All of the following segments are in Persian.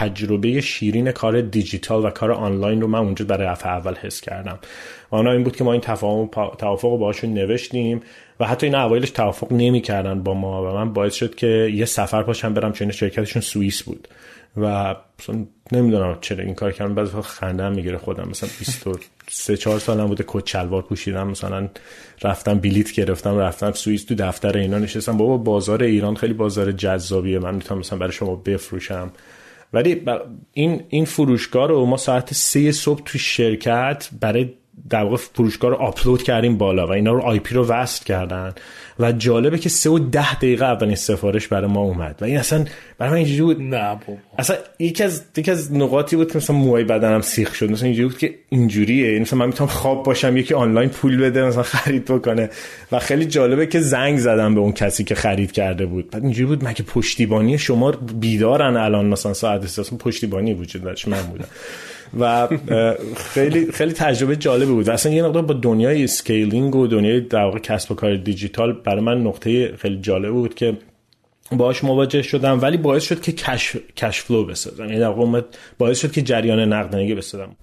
تجربه شیرین کار دیجیتال و کار آنلاین رو من اونجا برای دفعه اول حس کردم. و اونا این بود که ما این تفاهم توافق رو باهاشون نوشتیم و حتی این اوایلش توافق نمی‌کردن با ما و من باعث شد که یه سفر پاشم برم چون شرکتشون سوئیس بود. و نمی‌دونم چرا این کار کردم. بعضی خنده هم می‌گیره خودم. مثلا 23 4 سالم بوده کت شلوار پوشیدم مثلا رفتم بلیت گرفتم رفتم سوئیس تو دفتر اینا نشستم. بابا بازار ایران خیلی بازار جذابیه. من می‌تونم مثلا برای شما بفروشم. ولی این این فروشگاه رو ما ساعت سه صبح تو شرکت برای در واقع فروشگاه رو آپلود کردیم بالا و اینا رو آی پی رو وصل کردن و جالبه که سه و ده دقیقه اولین سفارش برای ما اومد و این اصلا برای من اینجوری بود نه بابا. اصلا یکی از یکی از نقاطی بود که مثلا موهای بدنم سیخ شد مثلا اینجوری بود که اینجوریه. مثلا من می‌تونم خواب باشم یکی آنلاین پول بده مثلا خرید بکنه. و خیلی جالبه که زنگ زدم به اون کسی که خرید کرده بود. بعد اینجوری بود مگه پشتیبانی شما بیدارن الان؟ مثلا ساعت پشتیبانی وجود داشت من بودم. و خیلی خیلی تجربه جالبی بود. اصلا یه مقدار با دنیای scaling و دنیای در واقع کسب و کار دیجیتال برای من نقطه خیلی جالب بود که باهاش مواجه شدم ولی باعث شد که cash cash flow بسازم. یعنی در باعث شد که جریان نقدینگی بسازم.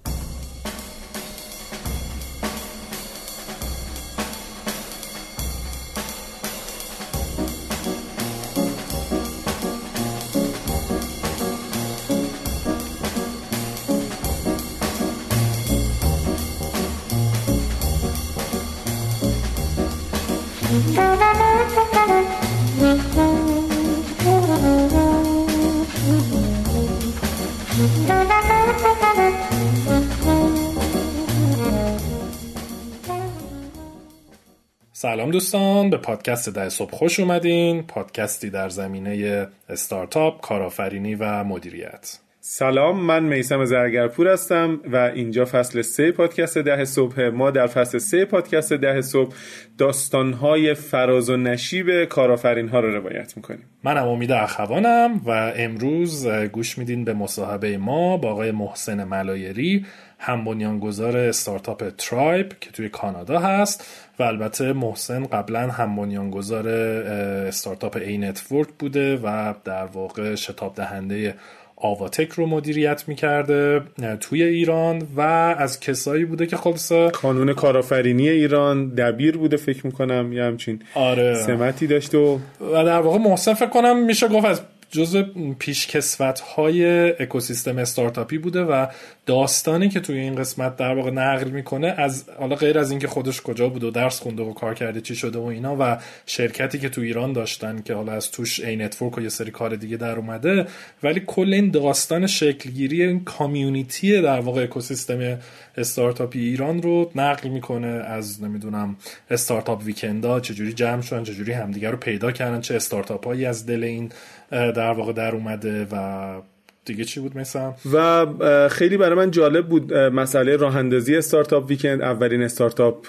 سلام دوستان به پادکست ده صبح خوش اومدین. پادکستی در زمینه استارتاپ کارآفرینی و مدیریت. سلام من میسم زرگرپور هستم و اینجا فصل سه پادکست ده صبح. ما در فصل سه پادکست ده صبح داستانهای فراز و نشیب کارآفرین ها رو روایت می‌کنیم. منم امید اخوانم و امروز گوش میدین به مصاحبه ما با آقای محسن ملایری هم بنیانگذار استارتاپ ترایب که توی کانادا هست و البته محسن قبلا هم بنیانگذار استارتاپ Anetwork بوده و در واقع شتاب دهنده آواتک رو مدیریت می‌کرده توی ایران و از کسایی بوده که خلاصه کانون کارآفرینی ایران دبیر بوده فکر می‌کنم یه همچین آره. سمتی داشت و و در واقع محسن فکر کنم میشه گفت از جزء پیشکسوت های اکوسیستم استارتاپی بوده و داستانی که توی این قسمت در واقع نقل می‌کنه از حالا غیر از اینکه خودش کجا بود و درس خونده و کار کرده چی شده و اینا و شرکتی که تو ایران داشتن که حالا از توش Anetwork و یه سری کار دیگه در اومده ولی کل این داستان شکلگیری این community در واقع اکوسیستم استارتاپی ایران رو نقل می‌کنه از نمی‌دونم startup weekend ا چجوری جمع شدن چجوری همدیگه رو پیدا کردن چه استارتاپ هایی از دل این در واقع در اومده و دیگه چی بود مثلا؟ و خیلی برای من جالب بود مسئله راه اندازی startup weekend. اولین startup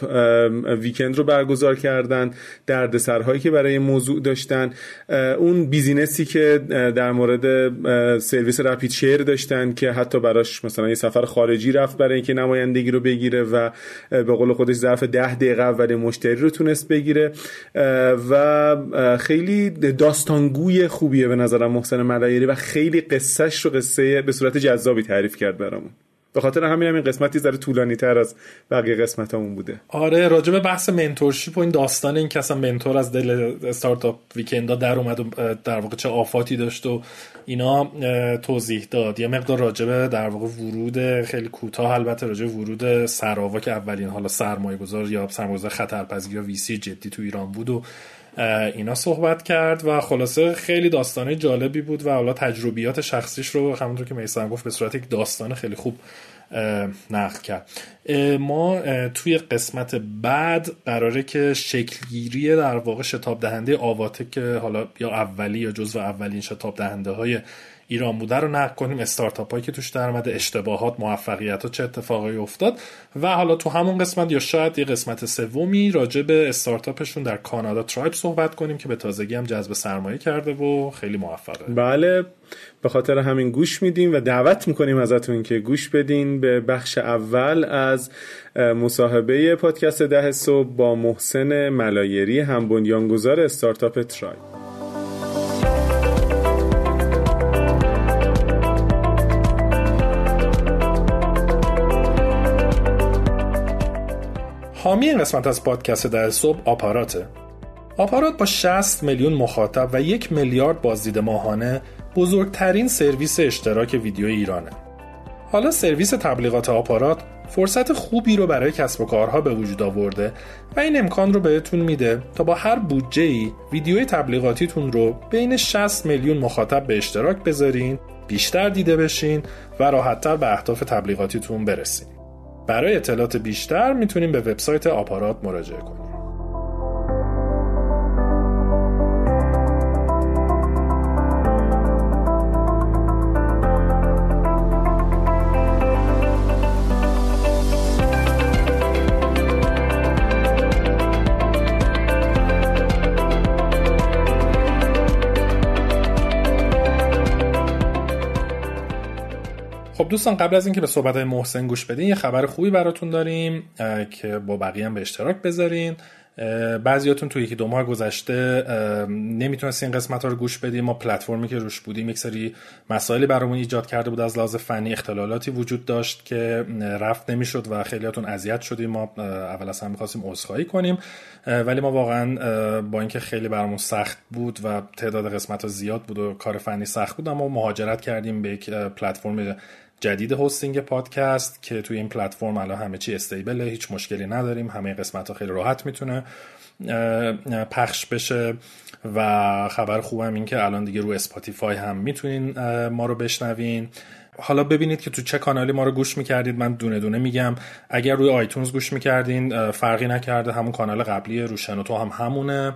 weekend رو برگزار کردن دردسرهایی که برای موضوع داشتن اون business ی که در مورد سرویس RapidShare داشتن که حتی براش مثلا یه سفر خارجی رفت برای اینکه نمایندگی رو بگیره و به قول خودش ظرف ده دقیقه اول مشتری رو تونست بگیره. و خیلی داستانگوی خوبیه به نظرم محسن ملایری و خیلی قصهش قصه به صورت جذابی تعریف کرد برامون. به خاطر همین هم این قسمتی ذره طولانی تر از بقیه قسمت همون بوده. آره راجع به بحث منتورشیپ و این داستان این که اصلا منتور از دل استارتاپ ویکندا در اومد و در واقع چه آفاتی داشت و اینا توضیح داد. یه مقدار راجع به در واقع ورود خیلی کوتاه البته راجع به ورود سراوا که اولین حالا سرمایه گذار یا سرمایه گذار خطرپذیر یا ویسی جدی تو ایران بود و اینا صحبت کرد و خلاصه خیلی داستانه جالبی بود و حالا تجربیات شخصیش رو همونطور که میسان گفت به صورت یک داستان خیلی خوب نقل کرد. ما توی قسمت بعد قراره که شکلگیری در واقع شتاب دهنده آواته که حالا یا اولی یا جزو اولین شتاب دهنده های ایران بوده رو نقد کنیم. استارتاپ هایی که توش در اومده اشتباهات موفقیت ها چه اتفاقایی افتاد. و حالا تو همون قسمت یا شاید یه قسمت سومی راجع به استارتاپشون در کانادا ترایب صحبت کنیم که به تازگی هم جذب سرمایه کرده و خیلی موفقه. بله. به خاطر همین گوش میدیم و دعوت می‌کنیم ازتون که گوش بدین به بخش اول از مصاحبه پادکست ده صبح با محسن ملایری هم بنیانگذار استارتاپ ترایب. حامی این قسمت از پادکست در صبح آپاراته. آپارات با 60 میلیون مخاطب و یک میلیارد بازدید ماهانه بزرگترین سرویس اشتراک ویدیو ایرانه. حالا سرویس تبلیغات آپارات فرصت خوبی رو برای کسب و کارها به وجود آورده و این امکان رو بهتون میده تا با هر بودجه ای ویدیوی تبلیغاتیتون رو بین 60 میلیون مخاطب به اشتراک بذارین بیشتر دیده بشین و راحتتر به اهداف تبلیغاتیتون برسین. برای اطلاعات بیشتر می‌تونیم به وبسایت آپارات مراجعه کنیم. دوستان قبل از اینکه به صحبت محسن گوش بدین یه خبر خوبی براتون داریم که با بقیه هم به اشتراک بذارین. بعضیاتون توی یکی دو ماه گذشته نمی‌تونستین قسمت ها رو گوش بدیم ما پلتفرمی که روش بودیم یک سری مسائلی برامون ایجاد کرده بود از لحاظ فنی اختلالاتی وجود داشت که رفت نمی‌شد و خیلیاتون اذیت شدیم. ما اول از هم می‌خواستیم عذرخواهی کنیم. ولی ما واقعا با اینکه خیلی برامون سخت بود و تعداد قسمت ها زیاد بود و کار فنی سخت بود اما مهاجرت کردیم به یک پلتفرم جدید hosting پادکست که توی این پلتفرم الان همه چی stable ه هیچ مشکلی نداریم همه قسمت ها خیلی راحت می‌تونه پخش بشه و خبر خوبم این که الان دیگه رو Spotify هم می‌تونین ما رو بشنوین. حالا ببینید که تو چه کانالی ما رو گوش می‌کردید من دونه دونه میگم. اگر روی iTunes گوش می‌کردین فرقی نکرده همون کانال قبلی رو تو هم همونه.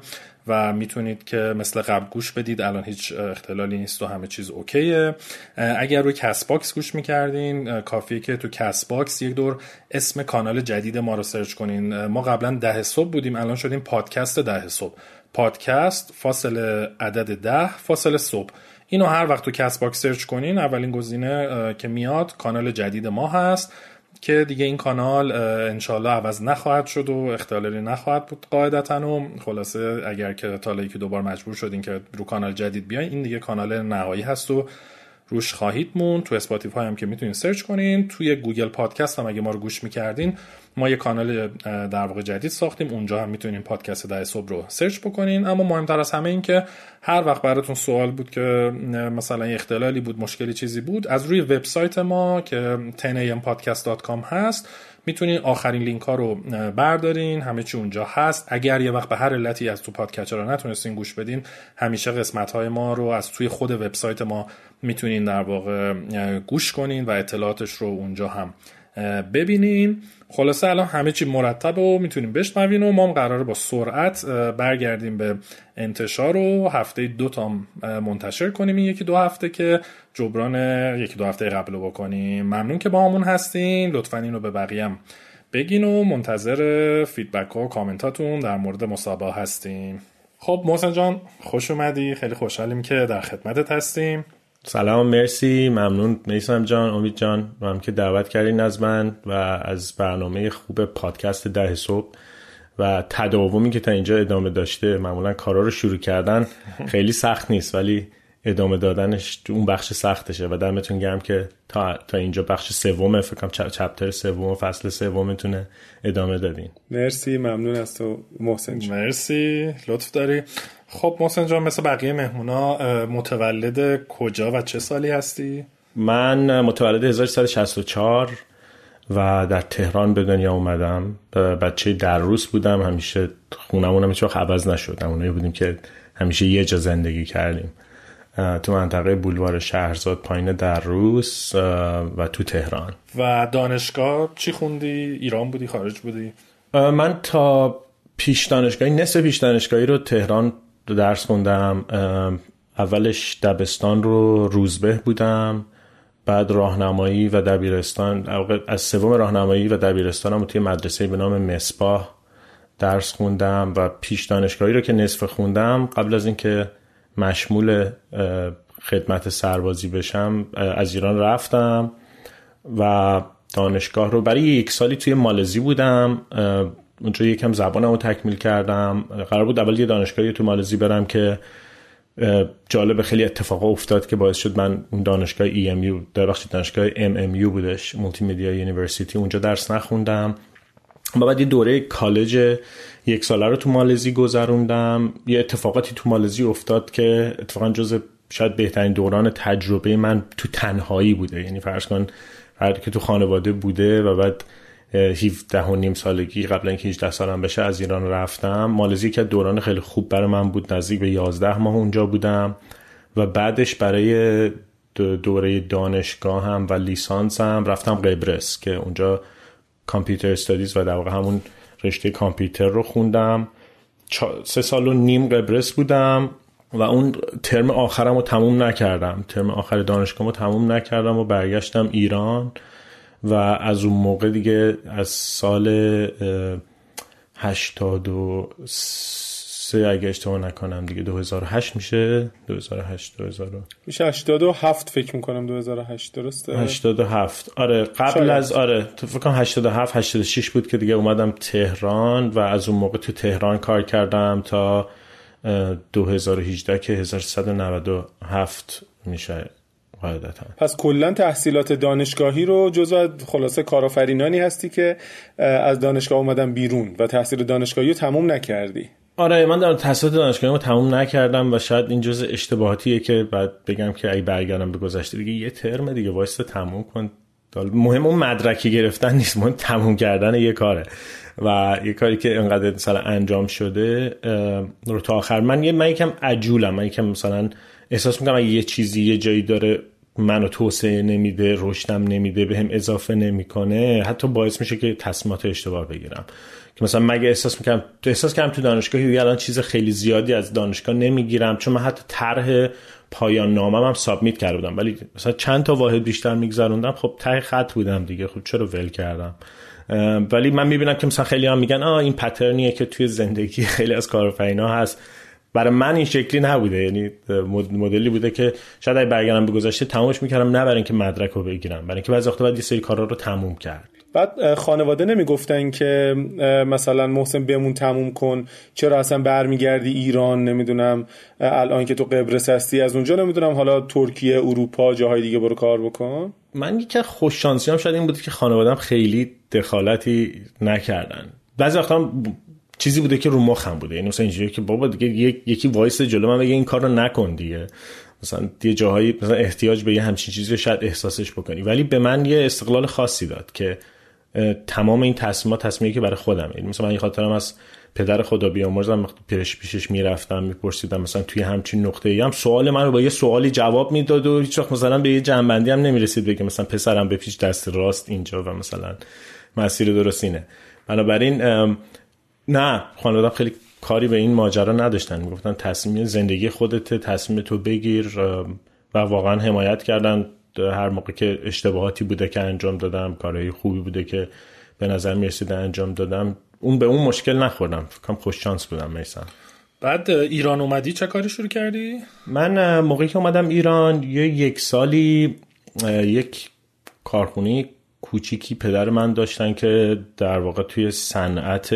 و می‌تونید که مثل قبل گوش بدید. الان هیچ اختلالی نیست و همه چیز OK ه. اگر روی Castbox گوش می‌کردین کافیه که تو Castbox یک دور اسم کانال جدید ما رو search کنین. ما قبلا ده صبح بودیم الان شدیم پادکست ده صبح. پادکست فاصله عدد ده فاصله صبح. اینو هر وقت تو Castbox search کنین اولین گزینه که میاد کانال جدید ما هست. که دیگه این کانال انشالله عوض نخواهد شد و اختلالی نخواهد بود قاعدتا. و خلاصه اگر که تا که دوبار مجبور شدین که رو کانال جدید بیاین این دیگه کانال نهایی هست و روش خواهید موند تو Spotify هم که می‌تونین search کنین. توی Google Podcast هم اگه ما رو گوش می‌کردین ما یه کانال در واقع جدید ساختیم. اونجا هم می‌تونین پادکست ده صبح رو search بکنین. اما مهمتر از همه این که هر وقت براتون سوال بود که مثلا اختلالی بود مشکلی چیزی بود از روی وبسایت ما که 10ampodcast.com هست می‌تونین آخرین لینک ها رو بردارین. همه چی اونجا هست. اگر یه وقت به هر علتی از تو podcatcher رو نتونستین گوش بدین همیشه قسمت های ما رو از توی خود وبسایت ما می‌تونین در واقع گوش کنین و اطلاعاتش رو اونجا هم ببینین. خلاصه الان همه چی مرتب و می‌تونیم بشنوین و ما هم قراره با سرعت برگردیم به انتشار و هفته دو تا منتشر کنیم این یکی دو هفته که جبران یکی دو هفته قبل رو بکنیم. ممنون که با همون هستین. لطفا اینو به بقیه هم بگین و منتظر فیدبک ها و کامنتاتون در مورد مسابقه هستیم. خب محسن جان خوش اومدی. خیلی خوشحالیم که در خدمتت هستیم. سلام مرسی. ممنون. میسم جان امید جان هم که دعوت کردین از من و از برنامه خوب پادکست ده صبح و تداومی که تا اینجا ادامه داشته. معمولا کارا رو شروع کردن خیلی سخت نیست ولی ادامه دادنش اون بخش سختشه و دمتون گرم که تا, تا اینجا بخش سوم فکر کنم چپتر سوم فصل سومتونه ادامه دادین. مرسی. ممنون از تو محسن جان. مرسی. لطف داری. خب محسن جان مثل بقیه مهمونا متولد کجا و چه سالی هستی؟ من متولد 1364 و در تهران به دنیا اومدم بچه در روس بودم همیشه خونمون همیشه عوض نشد اونایی بودیم که همیشه یه جا زندگی کردیم تو منطقه بولوار شهرزاد پایین در روس و تو تهران و دانشگاه چی خوندی؟ ایران بودی؟ خارج بودی؟ من تا پیش دانشگاهی نصف پیش دانشگاهی رو تهران درس خوندم اولش دبستان رو روزبه بودم بعد راهنمایی و دبیرستان از سوم راهنمایی و دبیرستانم توی مدرسه به نام مسپاه درس خوندم و پیش دانشگاهی رو که نصف خوندم قبل از اینکه مشمول خدمت سربازی بشم از ایران رفتم و دانشگاه رو برای یک سالی توی مالزی بودم اونجا یکم زبانم رو تکمیل کردم. قرار بود اول یه دانشگاهی تو مالزی برم که جالب خیلی اتفاقا افتاد که باعث شد من اون دانشگاه EMU ببخشید دانشگاه MMU بودش Multimedia University اونجا درس نخوندم. و بعد یه دوره کالج یک ساله رو تو مالزی گذروندم. یه اتفاقاتی تو مالزی افتاد که اتفاقا جز شاید بهترین دوران تجربه من تو تنهایی بوده. یعنی فرض کن که تو خانواده بوده و بعد 17 و نیم سالگی قبل اینکه 18 سالم بشه از ایران رفتم. مالزی که دوران خیلی خوب برای من بود نزدیک به 11 ماه اونجا بودم و بعدش برای دوره دانشگاه هم و لیسانس هم رفتم قبرس که اونجا کامپیوتر استادیز و در واقع همون رشته کامپیوتر رو خوندم. سه سال و نیم قبرس بودم و اون ترم آخرم رو تموم نکردم. ترم آخر دانشگاه رو تموم نکردم و برگشتم ایران. و از اون موقع دیگه از سال هشتاد و سه اگه اشتباه نکنم دیگه 2008 میشه؟ 2008 2000 میشه 87 فکر می‌کنم 2008 درسته؟ 87 آره قبل شاید. از آره تو فکر کنم 87 86 بود که دیگه اومدم تهران و از اون موقع تو تهران کار کردم تا 2018 که 1397 میشه. قاعدتا. پس کلا تحصیلات دانشگاهی رو جزو خلاصه کارآفرینانی هستی که از دانشگاه اومدن بیرون و تحصیل دانشگاهی رو تموم نکردی. آره من در تحصیلات دانشگاهی رو تموم نکردم و شاید این جزء اشتباهاتیه که بعد بگم که ای برگردم به گذشته دیگه یه ترم دیگه وایسته تموم کن. مهم اون مدرکی گرفتن نیست مهم تموم کردن یه کاره. و یه کاری که انقدر مثلا انجام شده رو تا آخر. من یه من یکم عجولم. من یکم مثلا احساس می‌کنم اگه یه چیزی یه جایی داره منو توسعه نمیده رشدم نمیده بهم به اضافه نمی‌کنه حتی باعث میشه که تصمیمات اشتباه بگیرم. که مثلا مگه احساس می‌کنم تو احساس کردم تو دانشگاهی الان چیز خیلی زیادی از دانشگاه نمی‌گیرم چون من حتی طرح پایان نامم هم سابمیت کرده بودم. ولی مثلا چند تا واحد بیشتر میگذروندم خب ته خط بودم دیگه. خب چرا ول کردم؟ ولی من می‌بینم که مثلا خیلی هم میگن آه این پترنیه که توی زندگی خیلی از کارفینا هست. برای من این شکلی نبوده. یعنی مدلی بوده که شاید اگه برگردم به گذشته تمامش می‌کردم نه برای اینکه مدرک رو بگیرم. برای اینکه بعضی وقتا باید یه سری کارا رو تموم کرد. بعد خانواده نمی‌گفتن که مثلا محسن بمون تموم کن. چرا اصلا برمیگردی ایران؟ نمی‌دونم. الان که تو قبرس هستی از اونجا نمی‌دونم. حالا ترکیه اروپا جاهای دیگه برو کار بکن. من یکی خوش شانسی هم شاید این بود که خانوادم خیلی دخالتی نکردن. بعضی وقتا چیزی بوده که رو مخم بوده. یعنی مثلا اینجوری که بابا دیگه یکی وایس جلو من بگه این کار رو نکن دیگه. مثلا یه جاهایی مثلا احتیاج به یه همچین چیزی رو شاید احساسش بکنی. ولی به من یه استقلال خاصی داد که تمام این تصمیمات تصمیمی که برای خودم یعنی مثلا من خاطرم از پدر خدا بیامرزم پیش پیشش می‌رفتم میپرسیدم مثلا توی همچین نقطه ای هم سوال من رو با یه سوالی جواب می‌داد و هیچ وقت مثلا به یه جنبندی هم نمی‌رسید بگه مثلا پسرم به پیش دست راست اینجا و مثلا مسیر درست اینه. بنابراین نه خانواده خیلی کاری به این ماجرا نداشتن. می‌گفتن تصمیم زندگی خودت تصمیم تو بگیر و واقعا حمایت کردن. هر موقع که اشتباهاتی بوده که انجام دادم کارهای خوبی بوده که به نظر می‌رسیده انجام دادم اون به اون مشکل نخوردم. فکرم خوش شانس بودم میسن بعد ایران اومدی؟ چه کاری شروع کردی؟ من موقعی که اومدم ایران یه یک سالی یک کارخونه کوچیکی پدر من داشتن که در واقع توی صنعت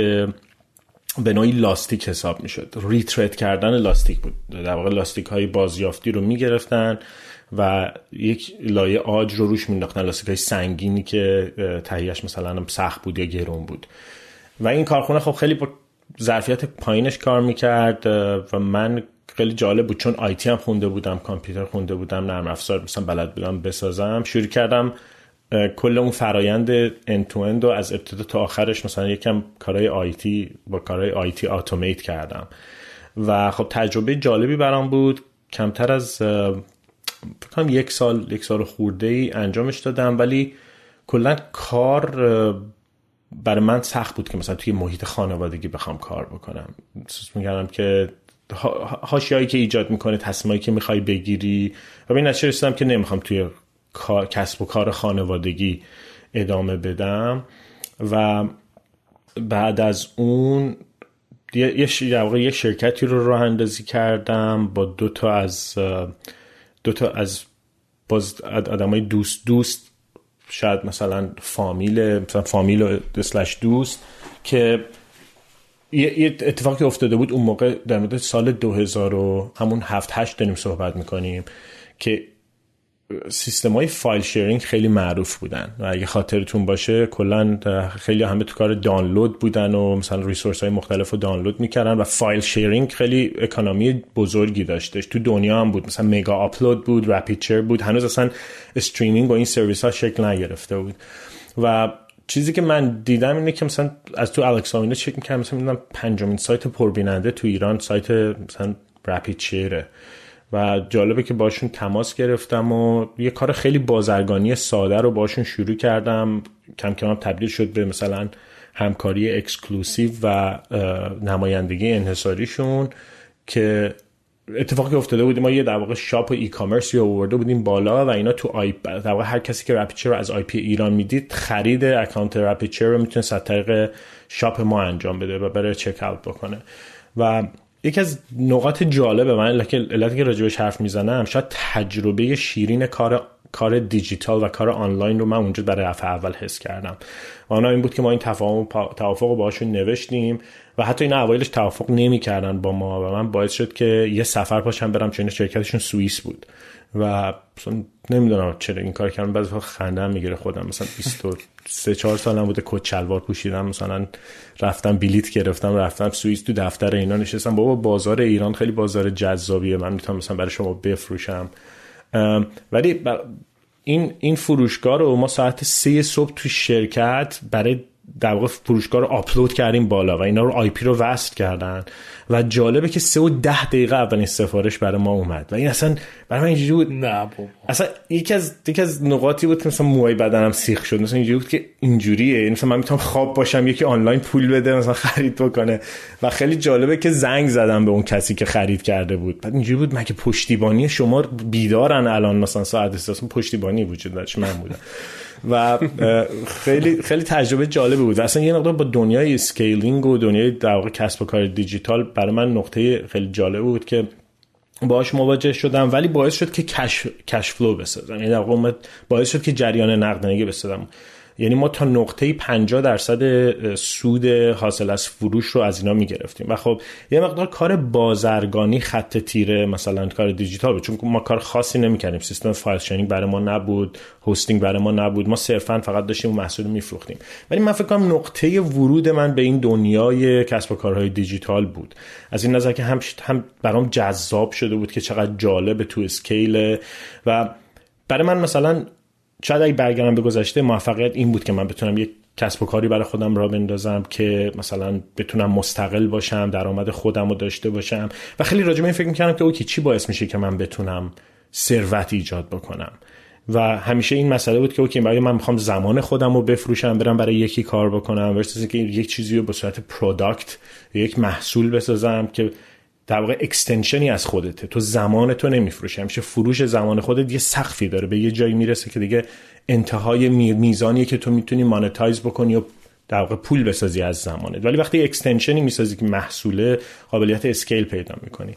به نوعی لاستیک حساب می‌شد. ریترت کردن لاستیک بود. در واقع لاستیک های بازیافتی رو می‌گرفتن و یک لایه آج رو روش مینداختن. لاستیک های سنگینی که تهیهش مثلا سخت بود یا گرون بود. و این کارخونه خب خیلی با ظرفیت پایینش کار می‌کرد و من خیلی جالب بود. چون آیتی هم خونده بودم کامپیوتر خونده بودم نرم افزار مثلا بلد بودم بسازم. شروع کردم کل اون فرایند اند رو از ابتدا تا آخرش مثلا یکم کارهای آیتی با کارهای آیتی اتومات کردم. و خب تجربه جالبی برام بود. کمتر از فکرم یک سال یک سال خورده ای انجامش دادم. ولی کلا کار برای من سخت بود که مثلا توی محیط خانوادگی بخوام کار بکنم. احساس می‌کردم که هاشیایی که ایجاد می‌کنه تصمیمایی که می‌خوای بگیری. و به این که نمی‌خوام توی کسب و کار خانوادگی ادامه بدم و بعد از اون یه, یه شرکتی رو راه اندازی کردم با دو تا از دو تا از باز آدمای دوست دوست شاید مثلا فامیل مثلا فامیل و دسلش دوست که یه اتفاقی افتاده بود اون موقع در مورد سال 2000 و همون هفت هشت داریم صحبت می‌کنیم که سیستم های file sharing خیلی معروف بودن و اگه خاطرتون باشه کلا خیلی همه تو کار دانلود بودن و مثلا resource های مختلف رو دانلود می‌کردن و file sharing خیلی economy بزرگی داشتش. تو دنیا هم بود. مثلا Megaupload بود RapidShare بود. هنوز اصلا streaming و این سرویس ها شکل نگرفته بود. و چیزی که من دیدم اینه که مثلا از تو Alexa اینا چک می‌کردم مثلا پنجمین سایت پربیننده تو ایران سایت مثلا RapidShare ه و جالبه که باشون تماس گرفتم و یه کار خیلی بازرگانی ساده رو باشون شروع کردم. کم کم تبدیل شد به مثلا همکاری exclusive و نمایندگی انحصاریشون که اتفاقی افتاده بودیم. ما یه در واقع shop و e-commerce ی آورده بودیم بالا و اینا تو I در واقع هر کسی که RapidShare رو از IP ایران می‌دید خرید account RapidShare رو می‌تونه از طریق شاپ ما انجام بده و بره چک اوت بکنه. و یکی از نقاط جالب من علتی که راجبش حرف می‌زنم شاید تجربه شیرین کار کار دیجیتال و کار آنلاین رو من اونجا برای دفعه اول حس کردم. و آنها این بود که ما این تفاهم توافق رو باشون نوشتیم و حتی این اوایلش توافق نمی‌کردن با ما و من باعث شد که یه سفر پاشم برم چون شرکتشون سوئیس بود. و نمی‌دونم چرا این کار کردم. بعضی خنده هم می‌گیره خودم. مثلا 23 4 سالم بوده کت شلوار پوشیدم. مثلا رفتم بلیت گرفتم رفتم سوئیس تو دفتر اینا نشستم. بابا بازار ایران خیلی بازار جذابیه. من می‌تونم مثلا برای شما بفروشم. ولی این این فروشگاه رو ما ساعت سه صبح تو شرکت برای در واقع فروشگاه رو آپلود کردیم بالا و اینا رو IP رو وصل کردن و جالبه که سه و ده دقیقه اولین سفارش برای ما اومد و این اصلا برای من اینجوری بود نه بابا. اصلا یکی از یکی از نقاطی بود که مثلا موهای بدنم سیخ شد مثلا اینجوری بود که اینجوریه. یعنی مثلا من می‌تونم خواب باشم یکی آنلاین پول بده مثلا خرید بکنه. و خیلی جالبه که زنگ زدم به اون کسی که خرید کرده بود. بعد اینجوری بود مگه پشتیبانی شما بیدارن الان؟ مثلا ساعت است پشتیبانی وجود داشت من بودم. و خیلی خیلی تجربه جالبی بود. اصلا یه مقدار با دنیای scaling و دنیای در واقع کسب و کار دیجیتال برای من نقطه خیلی جالب بود که باهاش مواجه شدم ولی باعث شد که cash, cash flow بسازم. یعنی در واقع باعث شد که جریان نقدینگی بسازم. یعنی ما تا نقطه 50 درصد سود حاصل از فروش رو از اینا می‌گرفتیم. و خب یه مقدار کار بازرگانی خط تیره مثلا کار دیجیتال بود. چون ما کار خاصی نمی‌کردیم. سیستم file sharing برای ما نبود hosting برای ما نبود. ما صرفا فقط داشتیم محصول میفروختیم. ولی من فکر کنم نقطه ورود من به این دنیای کسب و کارهای دیجیتال بود. از این نظر که هم هم برام جذاب شده بود که چقدر جالب تو scale. و برای من مثلا شاید اگه برگردم به گذشته موفقیت این بود که من بتونم یک کسب و کاری برای خودم راه بندازم که مثلا بتونم مستقل باشم درآمد خودم رو داشته باشم. و خیلی راجع به این فکر می‌کردم که okay چی باعث میشه که من بتونم ثروت ایجاد بکنم؟ و همیشه این مسئله بود که okay برای من می‌خوام زمان خودم رو بفروشم برم برای یکی کار بکنم versus که یک چیزی رو به صورت product یک محصول بسازم که در واقع extension ی از خودته. تو زمانتو نمیفروشی. همیشه فروش زمان خودت یه سقفی داره. به یه جایی می‌رسه که دیگه انتهای میزانیه که تو می‌تونی monetize بکنی و در واقع پول بسازی از زمانت. ولی وقتی extension ی می‌سازی که محصوله قابلیت scale پیدا می‌کنی.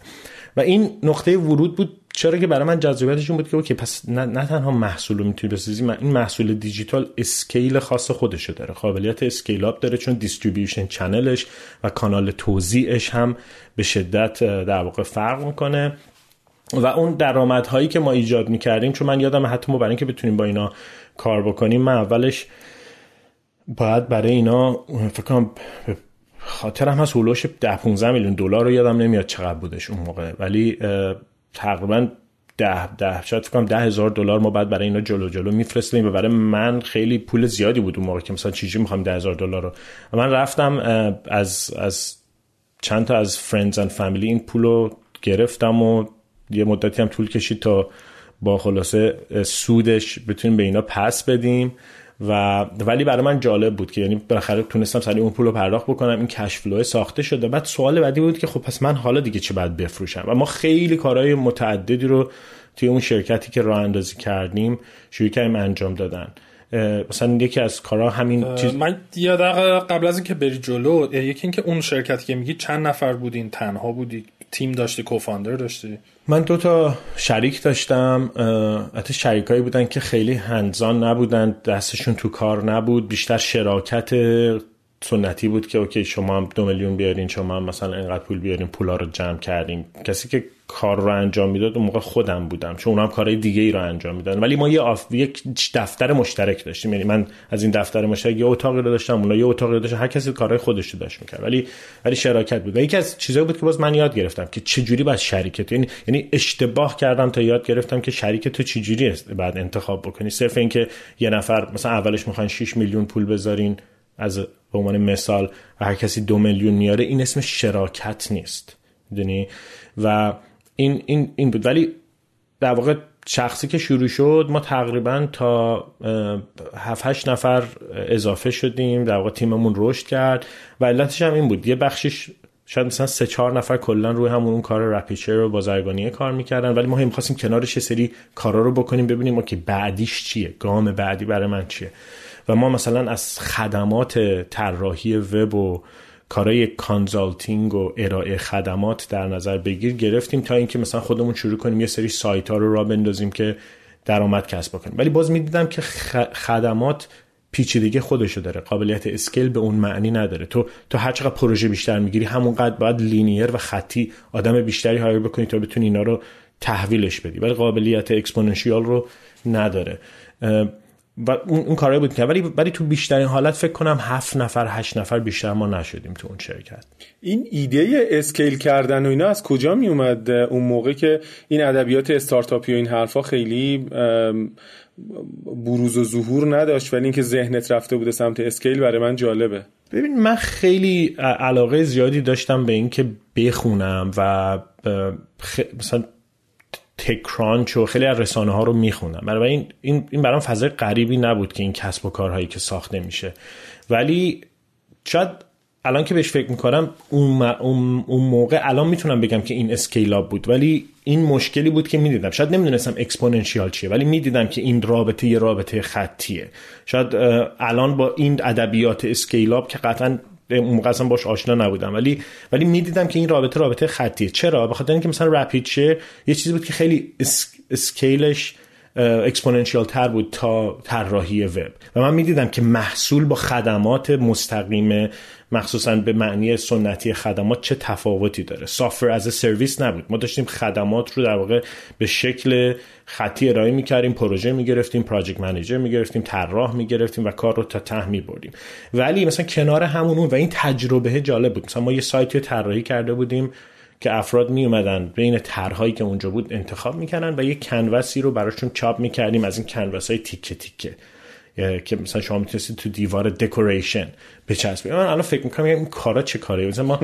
و این نقطه ورود بود چرا که برای من جذابیتش بود که okay پس نه, نه تنها محصول رو می‌تونی بسازی این محصول دیجیتال scale خاص خودشو داره. قابلیت scale up داره چون distribution channel ش و کانال توزیعش هم به شدت در واقع فرق می‌کنه. و اون درآمدهایی که ما ایجاد می‌کردیم چون من یادم حتی ما برای اینکه بتونیم با اینا کار بکنیم من اولش باید برای اینا فکر کنم خاطرم هست هولوش 10 15 میلیون دلار رو یادم نمیاد چقدر بودش اون موقع. ولی تقریبا ده ده شاید فکر کنم ده هزار دلار ما بعد برای اینا جلو جلو میفرستیم و برای من خیلی پول زیادی بود اون موقع که مثلا چیزی می‌خوام ده هزار دلار رو. من رفتم از از چند تا از friends and family این پول رو گرفتم و یه مدتی هم طول کشید تا با خلاصه سودش بتونیم به اینا پس بدیم. و ولی برای من جالب بود که یعنی بالاخره تونستم سری اون پول رو پرداخت بکنم این cash flow ساخته شده. بعد سوال بعدی بود که خب پس من حالا دیگه چه باید بفروشم؟ و ما خیلی کارهای متعددی رو توی اون شرکتی که راه اندازی کردیم شروع کردیم انجام دادن. مثلا یکی از کارها همین چیز من یاد قبل از اینکه بری جلو یکی اینکه اون شرکتی که میگی چند نفر بودین؟ تنها بودی؟ تیم داشتی؟ co-founder داشتی؟ من دو تا شریک داشتم حتی شریکایی بودن که خیلی hands-on نبودن دستشون تو کار نبود بیشتر شراکت سنتی بود که okay شما هم دو میلیون بیارین شما هم مثلا اینقدر پول بیارین پولا رو جمع کردیم کسی که کار رو انجام می‌داد اون موقع خودم بودم چون اونم کارهای دیگه ای رو انجام می‌دادن. ولی ما یه آف... یک دفتر مشترک داشتیم. یعنی من از این دفتر مشترک یه اتاقی رو داشتم اونا یه اتاقی رو داشتن هر کسی کارهای خودش رو داشت می‌کرد. ولی ولی شراکت بود. و یکی از چیزایی بود که باز من یاد گرفتم که چه جوری باید شریکت یعنی یعنی اشتباه کردم تا یاد گرفتم که شریک تو چه جوری است بعد انتخاب بکنی. صرف اینکه یه نفر مثلا اولش می‌خوان 6 میلیون پول بذارین. از به عنوان مثال و هر کسی دو میلیون میاره این اسم شراکت نیست. می‌دونی؟ و این این این بود. ولی در واقع شخصی که شروع شد ما تقریبا تا 7 8 نفر اضافه شدیم. در واقع تیممون رشد کرد. و علتش هم این بود. یه بخشش شاید مثلا سه چهار نفر کلا روی همون اون کار رپیچر و بازرگانی کار می‌کردن. ولی ما هم خواستیم کنارش یه سری کارا رو بکنیم ببینیم که بعدیش چیه گام بعدی برای من چیه. و ما مثلا از خدمات طراحی وب و کارهای consulting و ارائه خدمات در نظر بگیر گرفتیم تا اینکه مثلا خودمون شروع کنیم یه سری سایت ها رو راه بندازیم که درآمد کسب کنیم ولی باز می‌دیدم که خدمات پیچیدگی خودشو داره. قابلیت scale به اون معنی نداره. تو تو هر چقدر پروژه بیشتر می‌گیری همونقدر باید linear و خطی آدم بیشتری hire بکنی تا بتونی اینا رو تحویلش بدی. ولی قابلیت exponential رو نداره. و اون, اون کارایی بود که ولی ولی تو بیشترین حالت فکر کنم هفت نفر هشت نفر بیشتر ما نشدیم تو اون شرکت. این ایده scale کردن و اینا از کجا می اومد اون موقع که این ادبیات استارتاپی و این حرفا خیلی بروز و ظهور نداشت ولی اینکه ذهنت رفته بوده سمت scale برای من جالبه. ببین من خیلی علاقه زیادی داشتم به اینکه بخونم و مثلا TechCrunch و خیلی از رسانه ها رو می‌خونم. برای این این این برام فضای غریبی نبود که این کسب و کارهایی که ساخته میشه. ولی شاید الان که بهش فکر می‌کنم اون, اون موقع الان می‌تونم بگم که این scale بود. ولی این مشکلی بود که می‌دیدم. شاید نمی‌دونستم exponential چیه ولی می‌دیدم که این رابطه یه رابطه خطیه. شاید الان با این ادبیات scale که قطعا اون اصلا باش آشنا نبودم. ولی ولی می‌دیدم که این رابطه رابطه خطیه. چرا؟ به خاطر اینکه مثلا رپید یه چیزی بود که خیلی scale ش exponential تر بود تا طراحی وب و من می‌دیدم که محصول با خدمات مستقیم مخصوصا به معنی سنتی خدمات چه تفاوتی داره. software as a service نبود. ما داشتیم خدمات رو در واقع به شکل خطی ارائه می‌کردیم پروژه می‌گرفتیم project manager می‌گرفتیم طراح می‌گرفتیم و کار رو تا ته میبردیم. ولی مثلا کنار همون و این تجربه جالب بود. مثلا ما یه سایتی طراحی کرده بودیم که افراد می اومدن بین طرحهایی که اونجا بود انتخاب می‌کردن و یه canvas ی رو براشون چاپ می‌کردیم از این canvas های تیکه تیکه. که مثلا شما می‌تونستید تو دیوار decoration بچسبید. من الان فکر می‌کنم این کارا چه کاری مثلا ما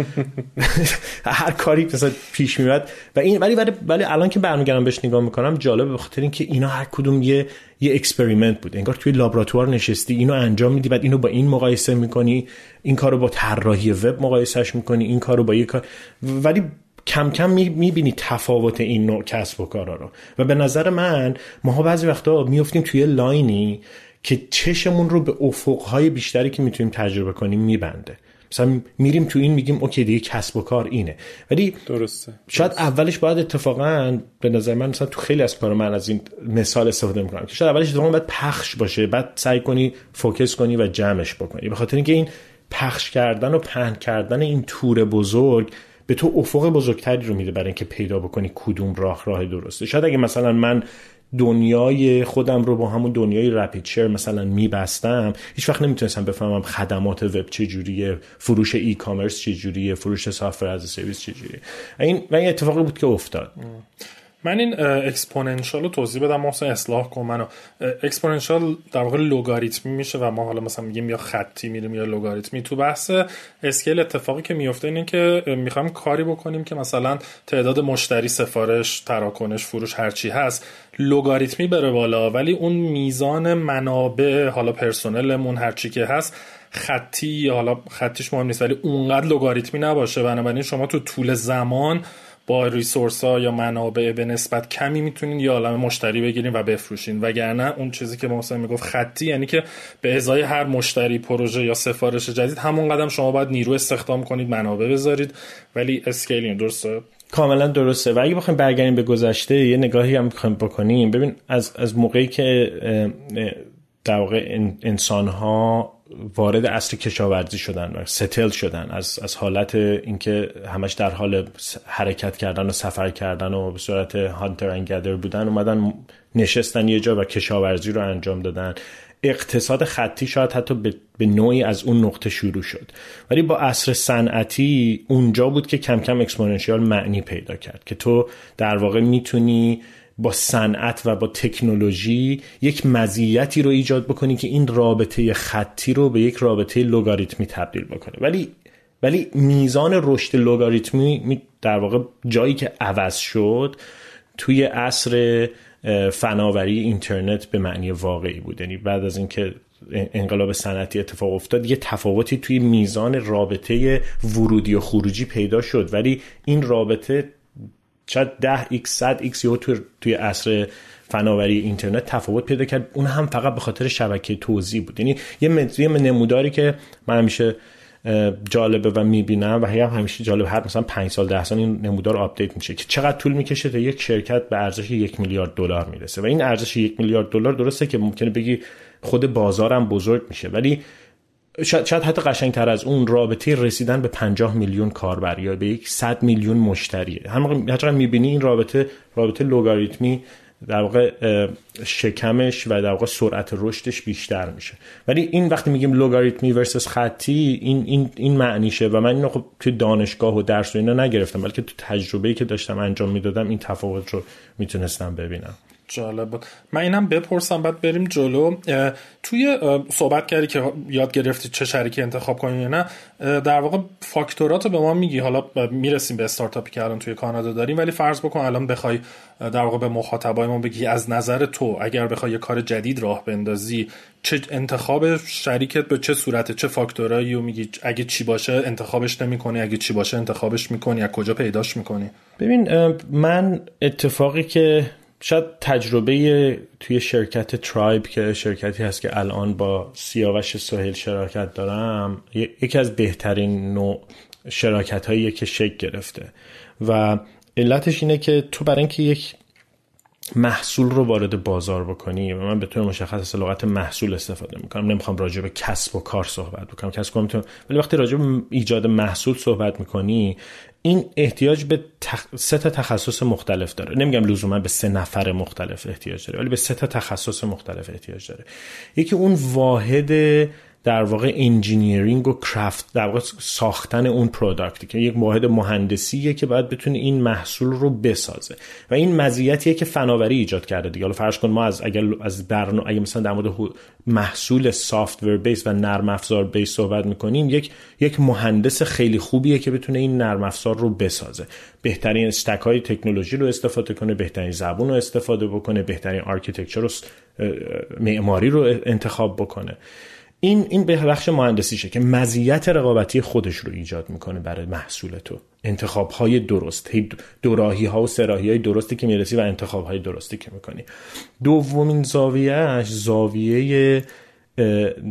هر کاری مثلا پیش میاد و این ولی ولی ولی الان که برمیگردم بهش نگاه می‌کنم جالبه به خاطر اینکه اینا هر کدوم یه یه experiment بود. انگار توی لابراتوار نشستی اینو انجام میدی بعد اینو با این مقایسه می‌کنی این کارو با طراحی وب مقایسهش می‌کنی این کارو با یه کار ولی کم کم می‌بینی تفاوت این نوع کسب و کارا رو. و به نظر من ماها بعضی وقتا میفتیم توی line ی که چشمون رو به افقهای بیشتری که می‌تونیم تجربه کنیم میبنده. مثلا میریم تو این میگیم okay دیگه کسب و کار اینه. ولی درسته. شاید اولش باید اتفاقا به نظر من مثلا تو خیلی از کار من از این مثال استفاده می‌کنم که شاید اولش اتفاقا باید پخش باشه. بعد سعی کنی focus کنی و جمعش بکنی. به خاطر اینکه این پخش کردن و پهن کردن این تور بزرگ به تو افق بزرگتری رو میده برای اینکه پیدا بکنی کدوم راه راه درسته. شاید اگه مثلا من دنیای خودم رو با همون دنیای رپیچه مثلا میبستم هیچ وقت نمی‌تونستم بفهمم خدمات وب چجوریه فروش e-commerce چجوریه فروش software as a service چجوریه. این و اتفاقی بود که افتاد. من این exponential رو توضیح بدم محسن اصلاح کن منو. exponential در واقع لوگاریتمی میشه و ما حالا مثلا میگیم یا خطی میریم یا لوگاریتمی تو بحث scale اتفاقی که میفته اینه که می‌خوایم کاری بکنیم که مثلا تعداد مشتری سفارش تراکنش فروش هرچی هست لوگاریتمی بره بالا. ولی اون میزان منابع حالا پرسنلمون هرچی که هست خطی حالا خطیش مهم نیست ولی اونقدر لوگاریتمی نباشه. بنابراین شما تو طول زمان با resource ها یا منابع به نسبت کمی می‌تونین یه عالم مشتری بگیرین و بفروشین. وگرنه اون چیزی که محسن می‌گفت خطی یعنی که به ازای هر مشتری پروژه یا سفارش جدید همون‌قدرم شما باید نیرو استخدام کنید منابع بذارید. ولی scaling درسته؟ کاملا درسته. و اگه بخوایم برگردیم به گذشته یه نگاهی هم می‌خوایم بکنیم. ببین از از موقعی که در واقع انسان ها وارد عصر کشاورزی شدن و settle شدن از, از حالت اینکه همش در حال حرکت کردن و سفر کردن و به صورت hunter and gatherer بودن اومدن نشستن یه جا و کشاورزی رو انجام دادن. اقتصاد خطی شاید حتی به نوعی از اون نقطه شروع شد. ولی با عصر صنعتی اونجا بود که کم کم exponential معنی پیدا کرد که تو در واقع می‌تونی با صنعت و با تکنولوژی یک مزیتی رو ایجاد بکنی که این رابطه خطی رو به یک رابطه لوگاریتمی تبدیل بکنه. ولی ولی میزان رشد لوگاریتمی در واقع جایی که عوض شد توی عصر فناوری اینترنت به معنی واقعی بود. یعنی بعد از اینکه انقلاب صنعتی اتفاق افتاد یه تفاوتی توی میزان رابطه ورودی و خروجی پیدا شد. ولی این رابطه شاید 10 x 100 x یا توی عصر فناوری اینترنت تفاوت پیدا کرد. اون هم فقط به خاطر شبکه توزیع بود. یعنی یه نموداری که من همیشه جالبه و می‌بینم و هم همیشه جالب هر مثلا 5 سال 10 سال این نمودار update میشه که چقدر طول می‌کشه تا یک شرکت به ارزش یک میلیارد دلار می‌رسه. و این ارزش یک میلیارد دلار درسته که ممکنه بگی خود بازارم بزرگ میشه. ولی شاید, شاید حتی قشنگتر از اون رابطه رسیدن به 50 میلیون کاربر یا به یک 100 میلیون مشتریه. هر می‌بینی این رابطه رابطه لوگاریتمی در واقع شکمش و در واقع سرعت رشدش بیشتر میشه. ولی این وقتی میگیم لوگاریتمی ورسس خطی این این این معنیشه و من اینو خب تو دانشگاه و درس و اینا نگرفتم بلکه تو تجربه‌ای که داشتم انجام می‌دادم این تفاوت رو می‌تونستم ببینم. جالب بود. من اینم بپرسم بعد بریم جلو. توی صحبت کردی که یاد گرفتی چه شریکی انتخاب کنی نه در واقع فاکتورات رو به ما میگی. حالا می‌رسیم به استارتاپی که الان توی کانادا داریم ولی فرض بکن الان بخوای در واقع به مخاطبای ما بگی از نظر تو اگر بخوای یه کار جدید راه بندازی چه انتخاب شریکت به چه صورته؟ چه فاکتورایی رو میگی؟ اگه چی باشه انتخابش نمی‌کنی اگه چی باشه انتخابش می‌کنی از کجا پیداش می‌کنی؟ ببین من اتفاقی که شاید تجربه توی شرکت ترایب که شرکتی هست که الان با سیاوش سهیل شراکت دارم یکی از بهترین نوع شراکت هایی که شکل گرفته. و علتش اینه که تو برای اینکه یک محصول رو وارد بازار بکنی و من به طور مشخص از لغت محصول استفاده می‌کنم. نمی‌خوام راجع به کسب و کار صحبت بکنم. کسب و کار ولی وقتی راجع به ایجاد محصول صحبت می‌کنی این احتیاج به تخ... سه تا تخصص مختلف داره. نمیگم لزوما به سه نفر مختلف احتیاج داره ولی به سه تا تخصص مختلف احتیاج داره. یکی اون واحد در واقع engineering و craft در واقع ساختن اون product ی که یک واحد مهندسیه که باید بتونه این محصول رو بسازه. و این مزیتیه که فناوری ایجاد کرده دیگه. حالا فرض کن ما از اگر از برنامه اگه مثلا در مورد محصول software base و نرم افزار base صحبت می‌کنیم یک یک مهندس خیلی خوبیه که بتونه این نرم افزار رو بسازه. بهترین stack های تکنولوژی رو استفاده کنه بهترین زبون رو استفاده بکنه بهترین architecture رو معماری رو انتخاب بکنه. این این یه بخش مهندسیشه که مزیت رقابتی خودش رو ایجاد می‌کنه برای محصول تو. انتخاب های درست دوراهی ها و سراهی های درستی که می‌رسی و انتخاب های درستی که می‌کنی. دومین زاویهش زاویه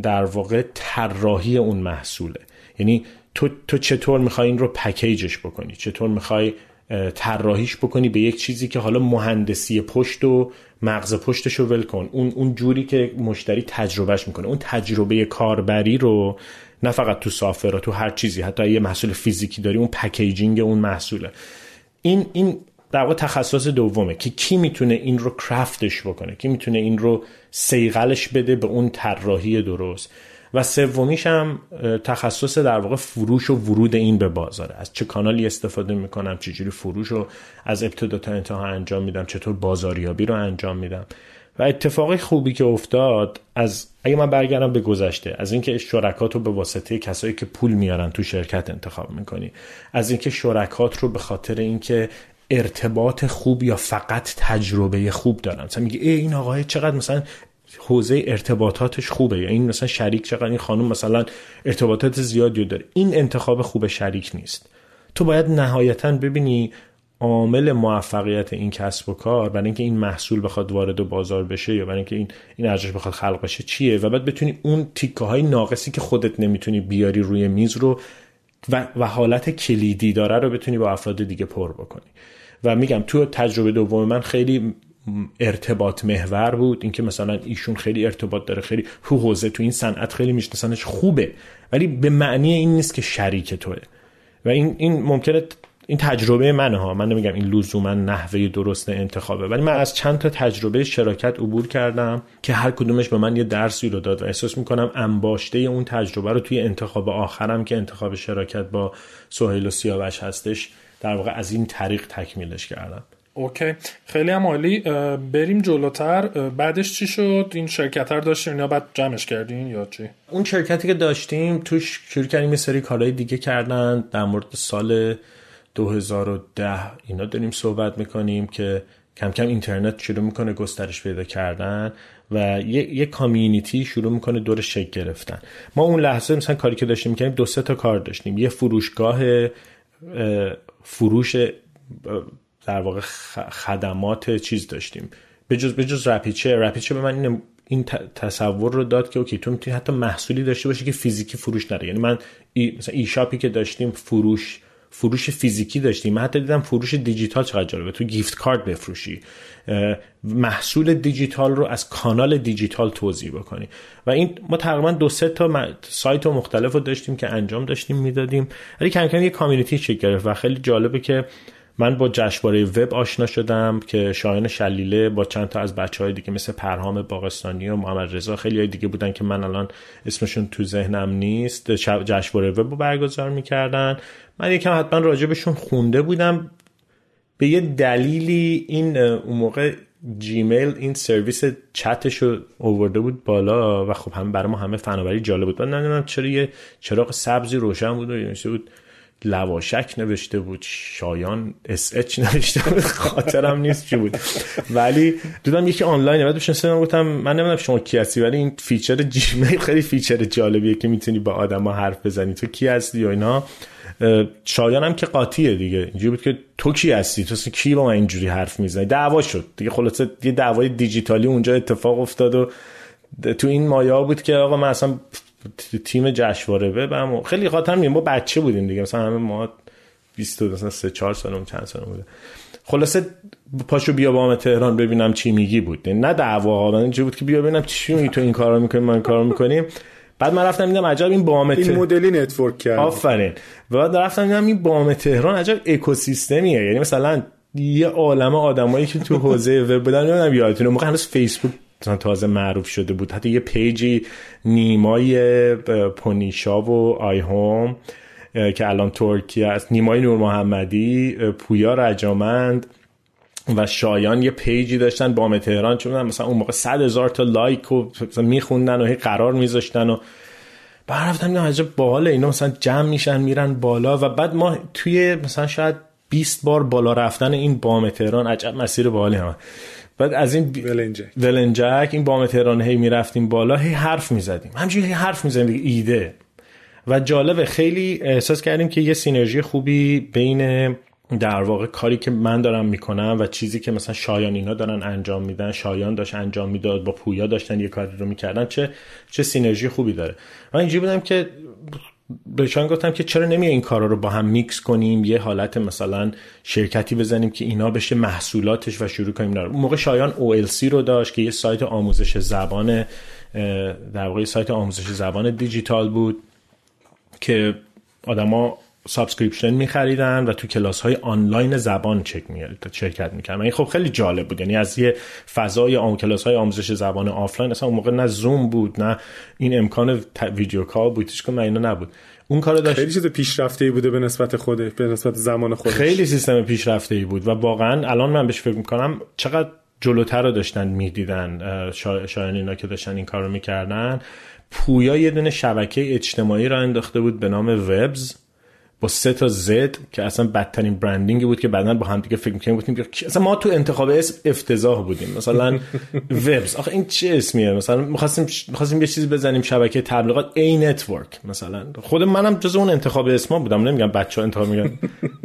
در واقع طراحی اون محصوله. یعنی تو, تو چطور می‌خوای این رو پکیجش بکنی؟ چطور می‌خوای طراحیش بکنی به یک چیزی که حالا مهندسی پشت و مغز پشتش رو ول کن. اون اون جوری که مشتری تجربهش می‌کنه. اون تجربه کاربری رو نه فقط تو سافر تو هر چیزی حتی یه محصول فیزیکی داری اون پکیجینگ اون محصوله. این این در واقع تخصص دومه که کی می‌تونه این رو کرافتش بکنه؟ کی می‌تونه این رو سیغلش بده به اون طراحی درست؟ و سومیش هم تخصص در واقع فروش و ورود این به بازاره. از چه کانالی استفاده می‌کنم چجوری فروش رو از ابتدا تا انتها انجام میدم چطور بازاریابی رو انجام میدم. و اتفاقی خوبی که افتاد از اگه من برگردم به گذشته از اینکه شرکات رو به واسطه کسایی که پول میارن تو شرکت انتخاب می‌کنی از اینکه شرکات رو به خاطر اینکه ارتباط خوب یا فقط تجربه خوب دارن. مثلا میگه ای این آقای چقدر مثلا حوزه ارتباطاتش خوبه. یا این مثلا شریک چقدر این خانم مثلا ارتباطات زیادی داره. این انتخاب خوب شریک نیست. تو باید نهایتا ببینی عامل موفقیت این کسب و کار برای اینکه این محصول بخواد وارد بازار بشه یا برای اینکه این این ارزش بخواد خلق بشه چیه؟ و بعد بتونی اون تیکه های ناقصی که خودت نمی‌تونی بیاری روی میز رو و, و حالت کلیدی داره رو بتونی با افراد دیگه پر بکنی. و میگم تو تجربه دوم من خیلی ارتباط محور بود. اینکه مثلا ایشون خیلی ارتباط داره خیلی تو حوزه تو این صنعت خیلی میشناسنش خوبه. ولی به معنی این نیست که شریک توه. و این این ممکنه این تجربه منه ها. من نمیگم این لزوما نحوه درست انتخابه. ولی من از چند تا تجربه شراکت عبور کردم که هر کدومش به من یه درسی رو داد و احساس می‌کنم انباشته اون تجربه رو توی انتخاب آخرم که انتخاب شراکت با سهیل و سیاوش هستش در واقع از این طریق تکمیلش کردم. اوکی. خیلی هم عالی. بریم جلوتر. بعدش چی شد؟ این شرکت رو داشتین یا بعد جمعش کردین یا چی؟ اون شرکتی که داشتیم توش شروع کردیم یه سری کارهای دیگه کردن. در مورد سال 2010 اینا داریم صحبت می‌کنیم که کم کم اینترنت شروع می‌کنه گسترش پیدا کردن و یه, یه کامیونیتی شروع می‌کنه دور شکل گرفتن. ما اون لحظه مثلا کاری که داشتیم می‌کنیم دو سه تا کار داشتیم. یه فروشگاه فروش در واقع خدمات چیز داشتیم. به جز به جز رپیچه رپیچه به من این تصور رو داد که okay تو می‌تونی حتی محصولی داشته باشی که فیزیکی فروش نره یعنی من ای مثلا e-shop ی که داشتیم فروش فروش فیزیکی داشتیم. من حتی دیدم فروش دیجیتال چقدر جالبه. تو gift card بفروشی. محصول دیجیتال رو از کانال دیجیتال توضیح بکنی. و این ما تقریبا دو سه تا سایت و مختلف رو داشتیم که انجام داشتیم می‌دادیم. ولی کم کم یه کامیونیتی چک گرفت و خیلی جالبه که من با جشنواره وب آشنا شدم که شایان شلیله با چند تا از بچه های دیگه مثل پرهام باغستانی و محمد رضا خیلی های دیگه بودن که من الان اسمشون تو ذهنم نیست. جشنواره وب رو برگزار می‌کردن. من یکم حتما راجبشون خونده بودم. به یه دلیلی این اون موقع جیمیل این سرویس چتش رو اوورده بود بالا و خب هم برای ما همه فناوری جالب بود. من نمی‌دونم چرا یه چراغ سبزی روشن بود و بود. لواشک نوشته بود شایان اس اچ نوشته بود خاطرم نیست چی بود. ولی دیدم یکی آنلاین بعد بهش گفتم من نمی‌دونم شما کی هستی ولی این feature جیمیل خیلی feature جالبیه که می‌تونی با آدما حرف بزنی. تو کی هستی و اینا؟ شایان هم که قاطیه دیگه. اینجوری بود که تو کی هستی؟ تو کی با من اینجوری حرف می‌زنی؟ دعوا شد دیگه. خلاصه یه دعوای دیجیتالی اونجا اتفاق افتاد و تو این مایه‌ها بود که آقا من اصلا تیم جشنواره وبم خیلی خاطر میگم ما بچه بودیم دیگه. مثلا همه ما 20 مثلا 3 4 سالم چند سال بوده. خلاصه پاشو بیا بام تهران ببینم چی میگی بود. نه دعوا ها اینجوری بود که بیا ببینم چی میگی تو این کارو می‌کنی من کارو می‌کنیم. بعد من رفتم دیدم عجب این بام این مدلی network کرد آفرین. بعد رفتم دیدم این بام تهران عجب اکوسیستمیه. یعنی مثلا یه عالمه آدمایی که تو حوزه وب بودن نمی‌دونم یادتونه موقع هنوز فیسبوک تازه معروف شده بود. حتی یه پیجی نیمای پونیشا و آی هوم که الان ترکیه است. نیمای نور محمدی پویا رجامند و شایان یه پیجی داشتن بام تهران. چون مثلا اون موقع صد هزار تا لایک و میخوندن و هی قرار میذاشتن و بعد رفتم نه عجب باحال. اینا مثلا جمع میشن میرن بالا و بعد ما توی مثلا شاید 20 بار بالا رفتن این بام تهران. عجب مسیر باحالی هم بعد از این ولنجک ولنجک این بام تهران هی می‌رفتیم بالا هی حرف می‌زدیم. همینجوری هی حرف می‌زدیم ایده. و جالبه خیلی احساس کردیم که یه سینرژی خوبی بین در واقع کاری که من دارم می‌کنم و چیزی که مثلا شایان اینا دارن انجام میدن شایان داشت انجام می‌داد با پویا داشتن یه کاری رو می‌کردن چه چه سینرژی خوبی داره. من اینجوری بودم که به شایان گفتم که چرا نمی این کارا رو با هم میکس کنیم؟ یه حالت مثلا شرکتی بزنیم که اینا بشه محصولاتش و شروع کنیم. اون موقع شایان OLC رو داشت که یه سایت آموزش زبان در واقع سایت آموزش زبان دیجیتال بود که آدما subscription میخریدن و تو کلاس های آنلاین زبان چک می... شرکت می‌کردن. این خب خیلی جالب بود. یعنی از یه فضای آم... کلاس های آموزش زبان آفلاین اصلا اون موقع نه زوم بود نه این امکان video call بود. هیچ نبود. اون کار داشت خیلی چیز پیشرفته ای بوده به نسبت خوده به نسبت زمان خودش. خیلی سیستم پیشرفته ای بود و واقعا الان من بهش فکر می‌کنم چقدر جلوتر رو داشتن می‌دیدن شاید اینا که داشتن این کارو می‌کردن. پویا یه دونه شبکه اجتماعی را انداخته بود به نام وبز. با سه تا Z که اصلا بدترین branding بود که بعدا با هم دیگه فکر می‌کنیم گفتیم اصلا ما تو انتخاب اسم افتضاح بودیم. مثلا وبز آخه این چه اسمیه؟ مثلا می‌خواستیم می‌خواستیم یه چیزی بزنیم شبکه تبلیغات ad network مثلا. خود منم جز اون انتخاب اسما بودم نمیگم بچه‌ها انتخاب میگن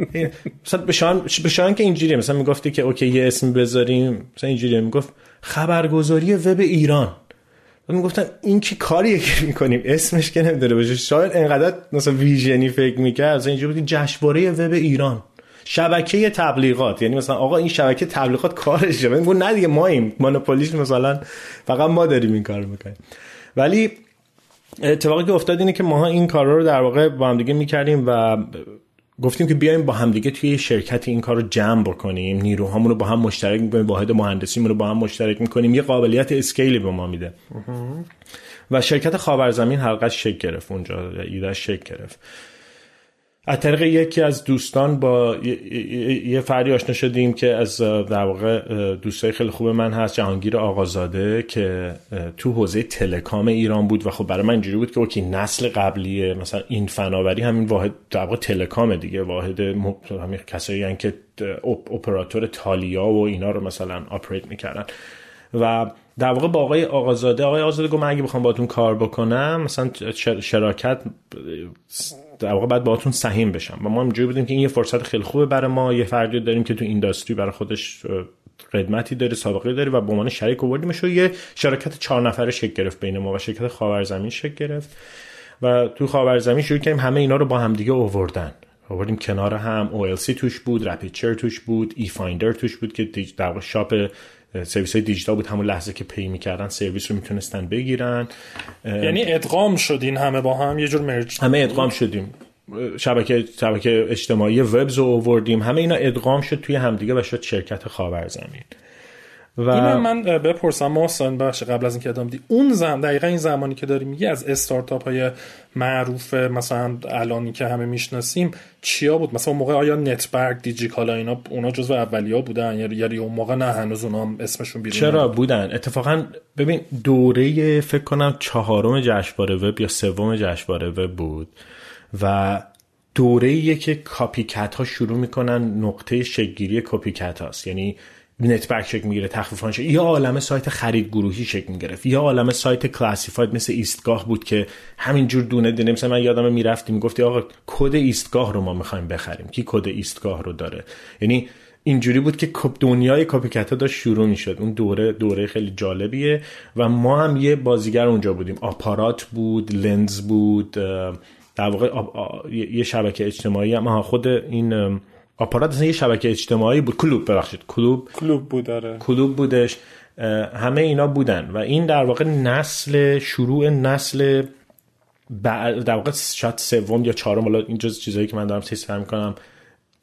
مثلا به شان به شان که اینجوریه. مثلا می‌گفتی که اوکی یه اسم بذاریم. مثلا اینجوریه. می‌گفت خبرگزاری وب ایران. و می‌گفتن این که کاریه که می‌کنیم؟ اسمش که نمیداره باشه شاید انقدر مثلا ویژنی فکر می‌کرد. از اینجا بودی جشنواره وب ایران. شبکه تبلیغات. یعنی مثلا آقا این شبکه تبلیغات کارشه. من نه دیگه ما این مونوپولیست مثلا فقط ما داریم این کارو می‌کنیم. ولی اتفاقی که افتاد اینه که ما این کارا رو در واقع با هم دیگه می‌کردیم و گفتیم که بیایم با همدیگه توی شرکت این کار رو جمع بکنیم نیروهامون رو با هم مشترک می‌کنیم واحد مهندسیمون رو با هم مشترک می‌کنیم یه قابلیت اسکیلی به ما میده. و شرکت خاورزمین حلقش شکل گرفت اونجا ایده شکل گرفت. از طریق یکی از دوستان با یه فردی آشنا شدیم که از در واقع دوستای خیلی خوب من هست جهانگیر آقازاده که تو حوزه تلکام ایران بود و خب برای من اینجوری بود که اوکی نسل قبلیه مثلا این فناوری همین واحد در واقع تلکام دیگه واحد همین کسایی که اپراتور تالیا و اینا رو مثلا آپریت می‌کردن. و در واقع با آقای آقازاده آقای آقازاده گفت من اگه بخوام باتون کار بکنم مثلا شراکت در واقع باید باهاتون سهیم بشم. و ما اینجوری بودیم که این یه فرصت خیلی خوبه برای ما یه فردی داریم که تو اینداستری برای خودش قدمتی داره سابقه داره و به عنوان شریک آوردیمش و یه شراکت چهار نفره شکل گرفت بین ما و شرکت خاورزمین شکل گرفت. و تو خاورزمین شروع کردیم همه اینا رو با هم دیگه آوردن. آوردیم کنار هم OLC توش بود رپیچر توش بود ای فایندر توش بود که در واقع shop سرویس های دیجیتال بود همون لحظه که pay می‌کردن سرویس رو می‌تونستن بگیرن. یعنی ادغام شدین همه با هم یه جور merge همه ادغام شدیم. شبکه شبکه اجتماعی وبز رو آوردیم همه اینا ادغام شد توی همدیگه و شد شرکت خاورزمین. و اینو من بپرسم محسن باشه قبل از اینکه ادامه دی اون زمان دقیقا این زمانی که داری میگی از استارتاپ های معروف مثلا الانی که همه می‌شناسیم چیا بود؟ مثلا اون موقع آیا نتبرگ دیجیکالا اینا اونا جزو اولیا بودن؟ یا یعنی اون موقع نه هنوز اونا اسمشون بیرون چرا بودن؟ اتفاقا ببین دوره فکر کنم چهارم جشنواره وب یا سوم جشنواره وب بود و دوره که copycat ها شروع می‌کنن نقطه شکل‌گیری copycat هاست یعنی نتبرگ شکل می‌گیره تخفیفان شد یه عالم سایت خرید گروهی شکل می‌گرفت. یه عالم سایت classified مثل ایستگاه بود که همینجور دونه دونه مثلا من یادم می‌رفتیم می‌گفتی آقا کد ایستگاه رو ما می‌خوایم بخریم. کی کد ایستگاه رو داره؟ یعنی اینجوری بود که دنیای کاپیکت ها داشت شروع می‌شد. اون دوره دوره خیلی جالبیه. و ما هم یه بازیگر اونجا بودیم. آپارات بود لنز بود در واقع یه شبکه اجتماعی هم. خود این آپارات یه شبکه اجتماعی بود. کلوب ببخشید. کلوب. کلوب بود داره کلوب بودش. همه اینا بودن. و این در واقع نسل شروع نسل در واقع شاید سوم یا چهارم حالا این جز چیزایی که من دارم تست می‌کنم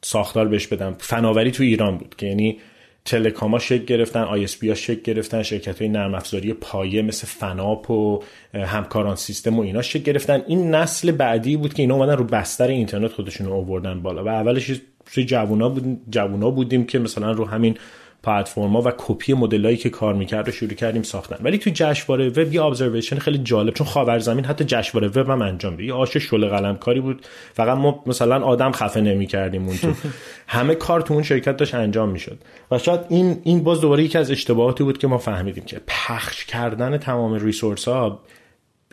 ساختار بهش بدم. فناوری تو ایران بود که یعنی telecom ا شکل گرفتن ISP ها شکل گرفتن شرکت های نرم افزاری پایه مثل فناپ و همکاران سیستم و اینا شکل گرفتن. این نسل بعدی بود که اینا اومدن رو بستر اینترنت خودشون رو آوردن بالا. و اولش توی جوونا بود جوونا بودیم که مثلا رو همین پلتفرما و کپی مدلایی که کار می‌کرد رو شروع کردیم ساختن. ولی تو جشنواره وب یه observation خیلی جالب چون خاورزمین حتی جشنواره وب هم انجام داد. یه آش شله قلمکاری بود. فقط ما مثلا آدم خفه نمی‌کردیم اون تو همه کار تو اون شرکت داشت انجام می‌شد. و شاید این این باز دوباره یکی از اشتباهاتی بود که ما فهمیدیم که پخش کردن تمام resource ها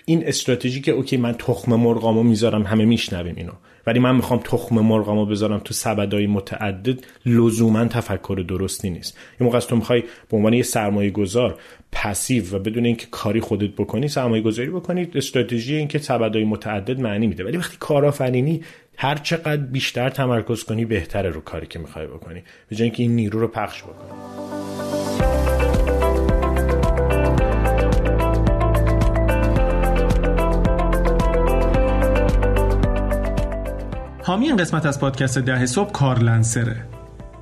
این استراتژی که OK من تخم مرغامو می‌ذارم همه میشنویم اینو. ولی من می‌خوام تخم مرغامو بذارم تو سبدای متعدد لزوما تفکر درستی نیست. یه موقع تو می‌خوای به عنوان یه سرمایه گذار پسیو و بدون اینکه کاری خودت بکنی سرمایه گذاری بکنی استراتژی اینکه سبدای متعدد معنی میده. ولی وقتی کارآفرینی هر چقدر بیشتر تمرکز کنی بهتره رو کاری که می‌خوای بکنی. به جای اینکه این نیرو رو پخش بکنی. حامی این قسمت از پادکست ده صبح کارلنسره.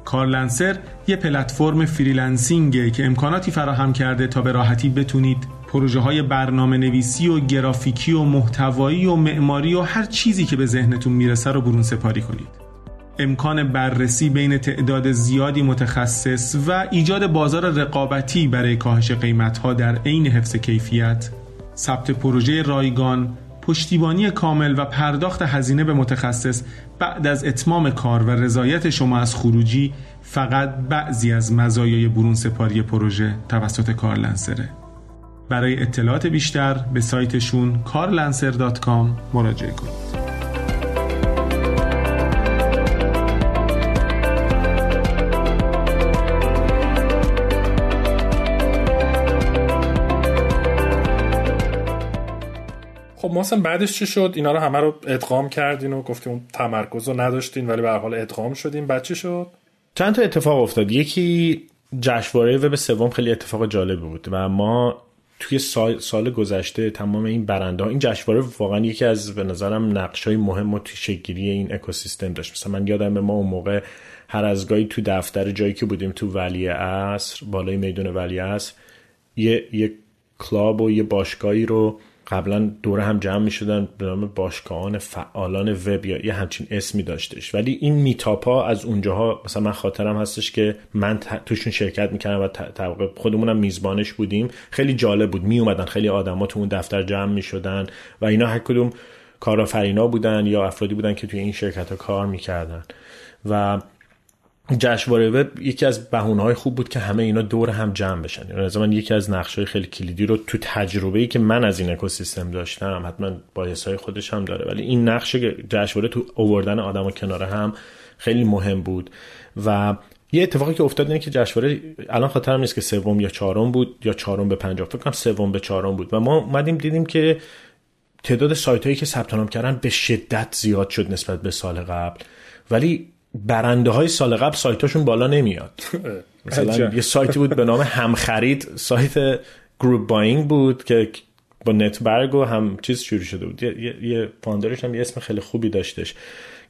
کارلنسر یه پلتفرم freelancing ه که امکاناتی فراهم کرده تا به راحتی بتونید پروژه های برنامه نویسی و گرافیکی و محتوایی و معماری و هر چیزی که به ذهنتون می‌رسه رو برون سپاری کنید. امکان بررسی بین تعداد زیادی متخصص و ایجاد بازار رقابتی برای کاهش قیمتها در عین حفظ کیفیت ثبت پروژه رایگان پشتیبانی کامل و پرداخت هزینه به متخصص بعد از اتمام کار و رضایت شما از خروجی فقط بعضی از مزایای برون سپاری پروژه توسط کارلنسره. برای اطلاعات بیشتر به سایتشون carlancer.com مراجعه کنید. ما بعدش چی شد؟ اینا رو همه رو ادغام کردین و گفتیم اون تمرکز رو نداشتین ولی به حال ادغام شدیم بعد چی شد؟ چند تا اتفاق افتاد. یکی جشنواره وب سوم خیلی اتفاق جالبی بود و ما توی سال, سال گذشته تمام این برنده ها این جشنواره واقعا یکی از به نظرم نقش های مهم و شکلی این اکوسیستم داشت. مثلا من یادم ما اون موقع هر از گاهی تو دفتر جایی که بودیم تو ولی عصر بالای میدون ولی عصر یه, یه کلاب و یه باشگاهی رو قبلا دور هم جمع می شدن به نام باشگاهان فعالان وب یا یه همچین اسمی داشتش. ولی این میتاپ ها از اونجاها مثلا من خاطرم هستش که من توشون شرکت می‌کردم و طبق خودمونم میزبانش بودیم. خیلی جالب بود. می اومدن خیلی آدما تو اون دفتر جمع می شدن و اینا هر کدوم کارآفرینا بودن یا افرادی بودن که توی این شرکت ها کار می‌کردن. و جشنواره وب یکی از بهونه های خوب بود که همه اینا دور هم جمع بشن. یعنی من یکی از نقش های خیلی کلیدی رو تو تجربه ای که من از این اکوسیستم داشتم حتما بایس های خودش هم داره ولی این نقش جشنواره تو اووردن آدم و کنار هم خیلی مهم بود. و یه اتفاقی که افتاد اینه که جشنواره الان خاطرم نیست که سوم یا چهارم بود یا چهارم به پنجم فکر کنم سوم به چهارم بود. و ما اومدیم دیدیم که تعداد سایت هایی که ثبت نام کردن به شدت زیاد شد نسبت به سال قبل. ولی برنده های سال قبل سایتاشون بالا نمیاد. مثلا یه سایتی بود به نام همخرید. سایت group buying بود که با نتبرگ و هم چیز شروع شده بود. یه, یه founder ش هم یه اسم خیلی خوبی داشتش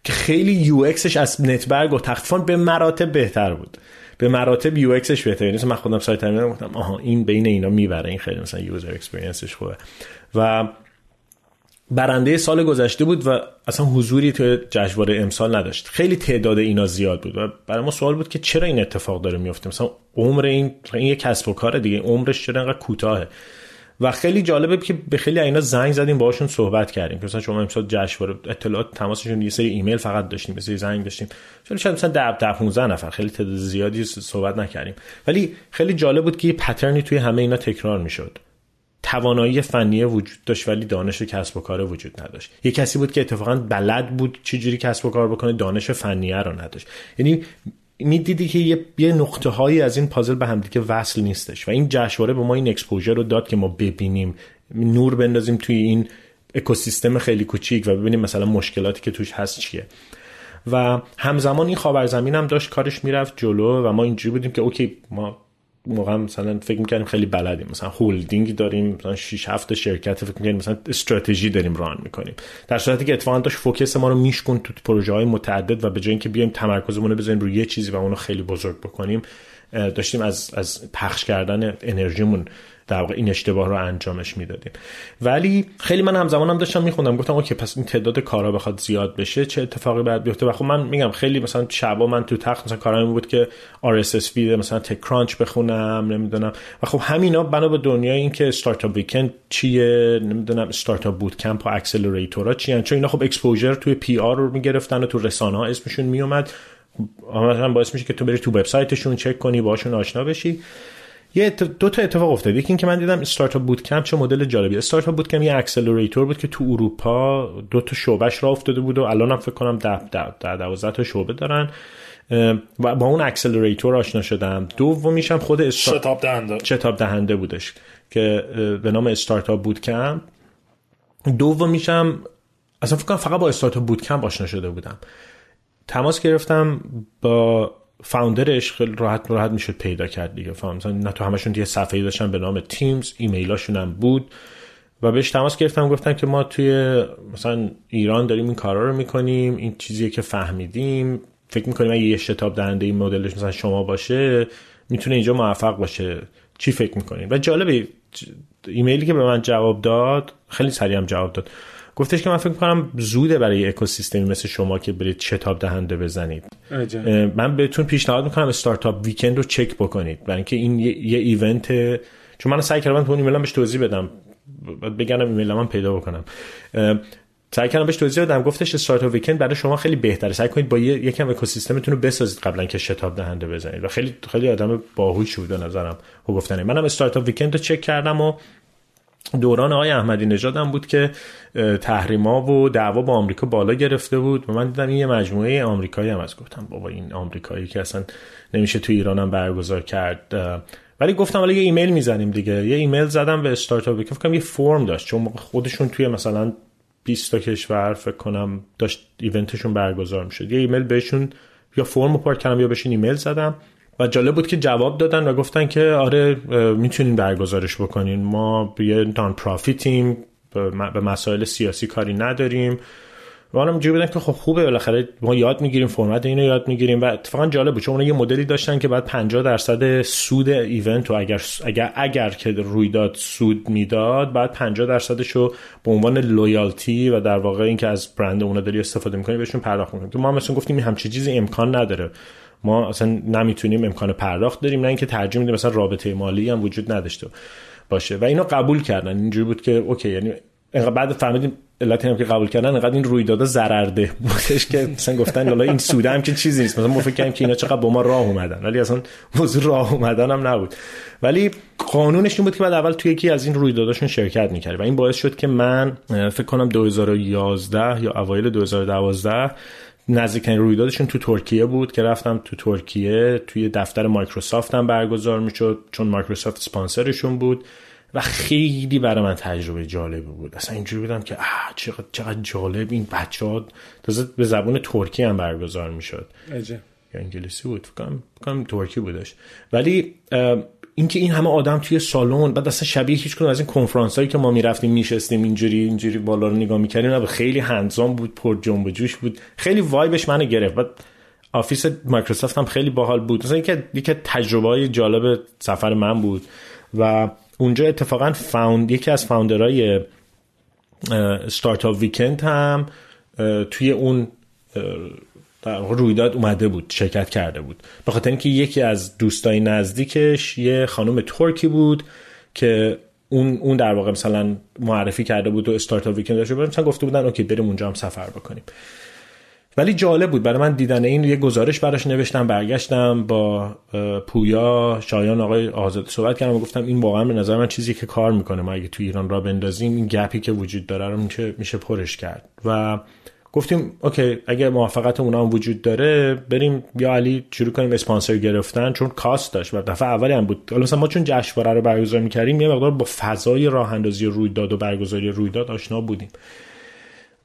که خیلی UX ش از نتبرگ و تخفیفان به مراتب بهتر بود. به مراتب UX ش بهتر. یعنی من خودم سایت هم گفتم آها این بین اینا می‌بره. این خیلی مثلا user experience ش خوبه. و برنده سال گذشته بود و اصلا حضوری تو جشنواره امسال نداشت. خیلی تعداد اینا زیاد بود و برای ما سوال بود که چرا این اتفاق داره میفته؟ مثلا عمر این این یک کسب و کار دیگه عمرش چرا انقدر کوتاهه؟ و خیلی جالبه که به خیلی اینا زنگ زدیم باهاشون صحبت کردیم. مثلا شما امسال جشنواره اطلاعات تماسشون یه سری ایمیل فقط داشتیم یه سری زنگ داشتیم. چون شاید مثلا 10 تا 15 نفر خیلی تعداد زیادی صحبت نکردیم. ولی خیلی جالب بود که یه پترنی توی همه اینا تکرار می‌شد. توانایی فنی وجود داشت ولی دانش کسب و کار وجود نداشت. یه کسی بود که اتفاقا بلد بود چجوری کسب و کار بکنه دانش فنیه رو نداشت. یعنی می‌دیدی که یه, یه نقطه هایی از این پازل به همدیگه وصل نیستش و این جشنواره به ما این exposure رو داد که ما ببینیم نور بندازیم توی این اکوسیستم خیلی کوچیک و ببینیم مثلا مشکلاتی که توش هست چیه. و همزمان این خاورزمین هم داشت کارش می‌رفت جلو و ما اینجوری بودیم که OK ما موقع مثلا فکر می‌کنیم خیلی بلدیم. مثلا هولدینگ داریم مثلا 6 7 شرکت فکر می‌کنیم مثلا استراتژی داریم run می‌کنیم. در صورتی که اتفاقا داشت focus ما رو می‌شکوند تو پروژه های متعدد و به جای اینکه بیایم تمرکزمون رو بذاریم روی یه چیزی و اونو خیلی بزرگ بکنیم داشتیم از از پخش کردن انرژیمون در واقع این اشتباه رو انجامش می‌دادیم. ولی خیلی من همزمان هم داشتم میخوندم گفتم OK پس این تعداد کارا بخواد زیاد بشه چه اتفاقی باید بیفته؟ و خب من میگم خیلی مثلا شبا من تو تخت مثلا کارام بود که RSS feed مثلا TechCrunch بخونم نمی‌دونم. و خب همینا بنا به دنیای این که Startup Weekend چیه نمی‌دونم Startupbootcamp و accelerator ها چی چون اینا خب exposure توی PR رو می‌گرفتن و تو رسانه ها اسمشون میومد. مثلا باعث میشه که تو بری تو وبسایتشون چک کنی باشون آشنا بشی. یه دو تا اتفاق افتاد. یکی اینکه من دیدم Startupbootcamp چه مدل جالبی. Startupbootcamp یه accelerator بود که تو اروپا دو تا شعبهش راه انداخته بود و الان هم فکر کنم 10 12 تا شعبه دارن. و با اون اکسلراتور آشنا شدم. دومیش هم خود استارت... شتاب دهنده. شتاب دهنده بودش که به نام استارتاپ بوت کمپ دومیش هم اصلا فکر کنم فقط با استارتاپ بوت کمپ آشنا شده بودم. تماس گرفتم با فاوندرش خیلی راحت راحت می‌شد پیدا کرد دیگه. مثلا نه تو همشون یه صفحه داشتن به نام تیمز ایمیلاشون هم بود و بهش تماس گرفتم گفتن که ما توی مثلا ایران داریم این کارا رو می‌کنیم این چیزیه که فهمیدیم. فکر می‌کنیم اگه یه شتاب دهنده این مدلش مثلا شما باشه می‌تونه اینجا موفق باشه. چی فکر می‌کنیم و جالبه ایمیلی که به من جواب داد خیلی سریع هم جواب داد. گفتش که من فکر کنم زوده برای اکوسیستمی مثل شما که برید شتاب دهنده بزنید. من بهتون پیشنهاد می‌کنم استارتاپ ویکند رو چک بکنید. برای اینکه این یه, یه ایونت چون من سعی کردم تو اون ایمیلم بهش توضیح بدم. بگم ایمیل من پیدا بکنم. سعی کردم بهش توضیح بدم. گفتش استارتاپ ویکند برای شما خیلی بهتره. سعی کنید با یه یکم اکوسیستمتون رو بسازید قبلا که شتاب دهنده بزنید. و خیلی خیلی آدم باهوشی بود به نظرم و گفتنه منم استارتاپ ویکند رو چک کردم و دوران آقای احمدی نژاد هم بود که تحریما و دعوا با آمریکا بالا گرفته بود و من دیدم این یه مجموعه آمریکایی هم از گفتم بابا این آمریکایی که اصلا نمیشه تو ایران هم برگزار کرد. ولی گفتم ولی یه ایمیل می‌زنیم دیگه. یه ایمیل زدم به استارتاپ که فکر یه فرم داشت. چون خودشون توی مثلا 20 تا کشور فکر کنم داشت event شون برگزار می‌شد. یه ایمیل بهشون یا فرم پر کردم یا بهشون ایمیل زدم و جالب بود که جواب دادن و گفتن که آره می‌تونین برگزارش بکنین. ما یه non-profit یم. به مسائل سیاسی کاری نداریم. و منم اینجوری بودن که خب خوبه بالاخره ما یاد می‌گیریم فرمت اینو یاد می‌گیریم و اتفاقا جالب بود چون یه مدلی داشتن که بعد 50 درصد سود event و اگر اگر اگر که رویداد سود می‌داد بعد 50 درصدش رو به عنوان لویالتی و در واقع اینکه از برند اونا داری استفاده می‌کنی بهشون پرداخت می‌کنیم. که ما مثلا گفتیم همچین چیزی امکان نداره. ما اصلا نمی‌تونیم امکان پرداخت داریم نه اینکه ترجیح میدیم مثلا رابطه مالی هم وجود نداشته. باشه. و اینو قبول کردن. اینجوری بود که اوکی یعنی بعد فهمیدیم علت هم که قبول کردن انقدر این رویداد ضررده بودش که مثلا گفتن حالا این سوده هم که چیزی نیست. مثلا ما فکر که اینا چقدر با ما راه اومدن. ولی اصلا موضوع راه اومدن هم نبود. ولی قانونش این بود که بعد اول توی یکی از این رویداداشون شرکت می‌کرد و این باعث شد که من فکر کنم 2011 یا اوایل 2012 نزدیکترین رویدادشون تو ترکیه بود که رفتم تو ترکیه توی دفتر مایکروسافت هم برگزار می‌شد چون مایکروسافت سپانسرشون بود و خیلی برای من تجربه جالبی بود. اصلا اینجوری بودم که چقدر, چقدر جالب این بچه ها به زبون ترکی هم برگزار می‌شد. یا انگلیسی بود فکرم ترکی بودش. ولی اینکه این همه آدم توی سالن بعد اصلا شبیه هیچ از این کنفرانس هایی که ما می‌رفتیم میشستیم اینجوری اینجوری بالا رو نگاه می‌کردیم خیلی hands-on بود پر جنب جوش بود. خیلی vibe ش منو گرفت. بعد office مایکروسافت هم خیلی باحال بود. مثلا یکی تجربه های جالب سفر من بود و اونجا اتفاقا found یکی از founder های Startup Weekend هم توی اون در رویداد اومده بود شرکت کرده بود. به خاطر اینکه یکی از دوستای نزدیکش یه خانم ترکی بود که اون اون در واقع مثلا معرفی کرده بود و استارتاپ ویکند داشته بود. مثلا گفته بودن اوکی بریم اونجا هم سفر بکنیم. ولی جالب بود. برای من دیدن این یه گزارش براش نوشتم برگشتم با پویا شایان آقای آزاد صحبت کردم و گفتم این واقعا به نظر من چیزی که کار می‌کنه. ما اگه تو ایران را بندازیم این گپی که وجود داره رو میشه پرش کرد. و گفتیم اوکی اگه موافقت اونا هم وجود داره بریم یا علی شروع کنیم اسپانسر گرفتن چون کاست داشت و دفعه اولی هم بود. حالا مثلا ما چون جشنواره رو برگزار می‌کردیم یه مقدار با فضای راه اندازی رویداد و برگزاری رویداد آشنا بودیم.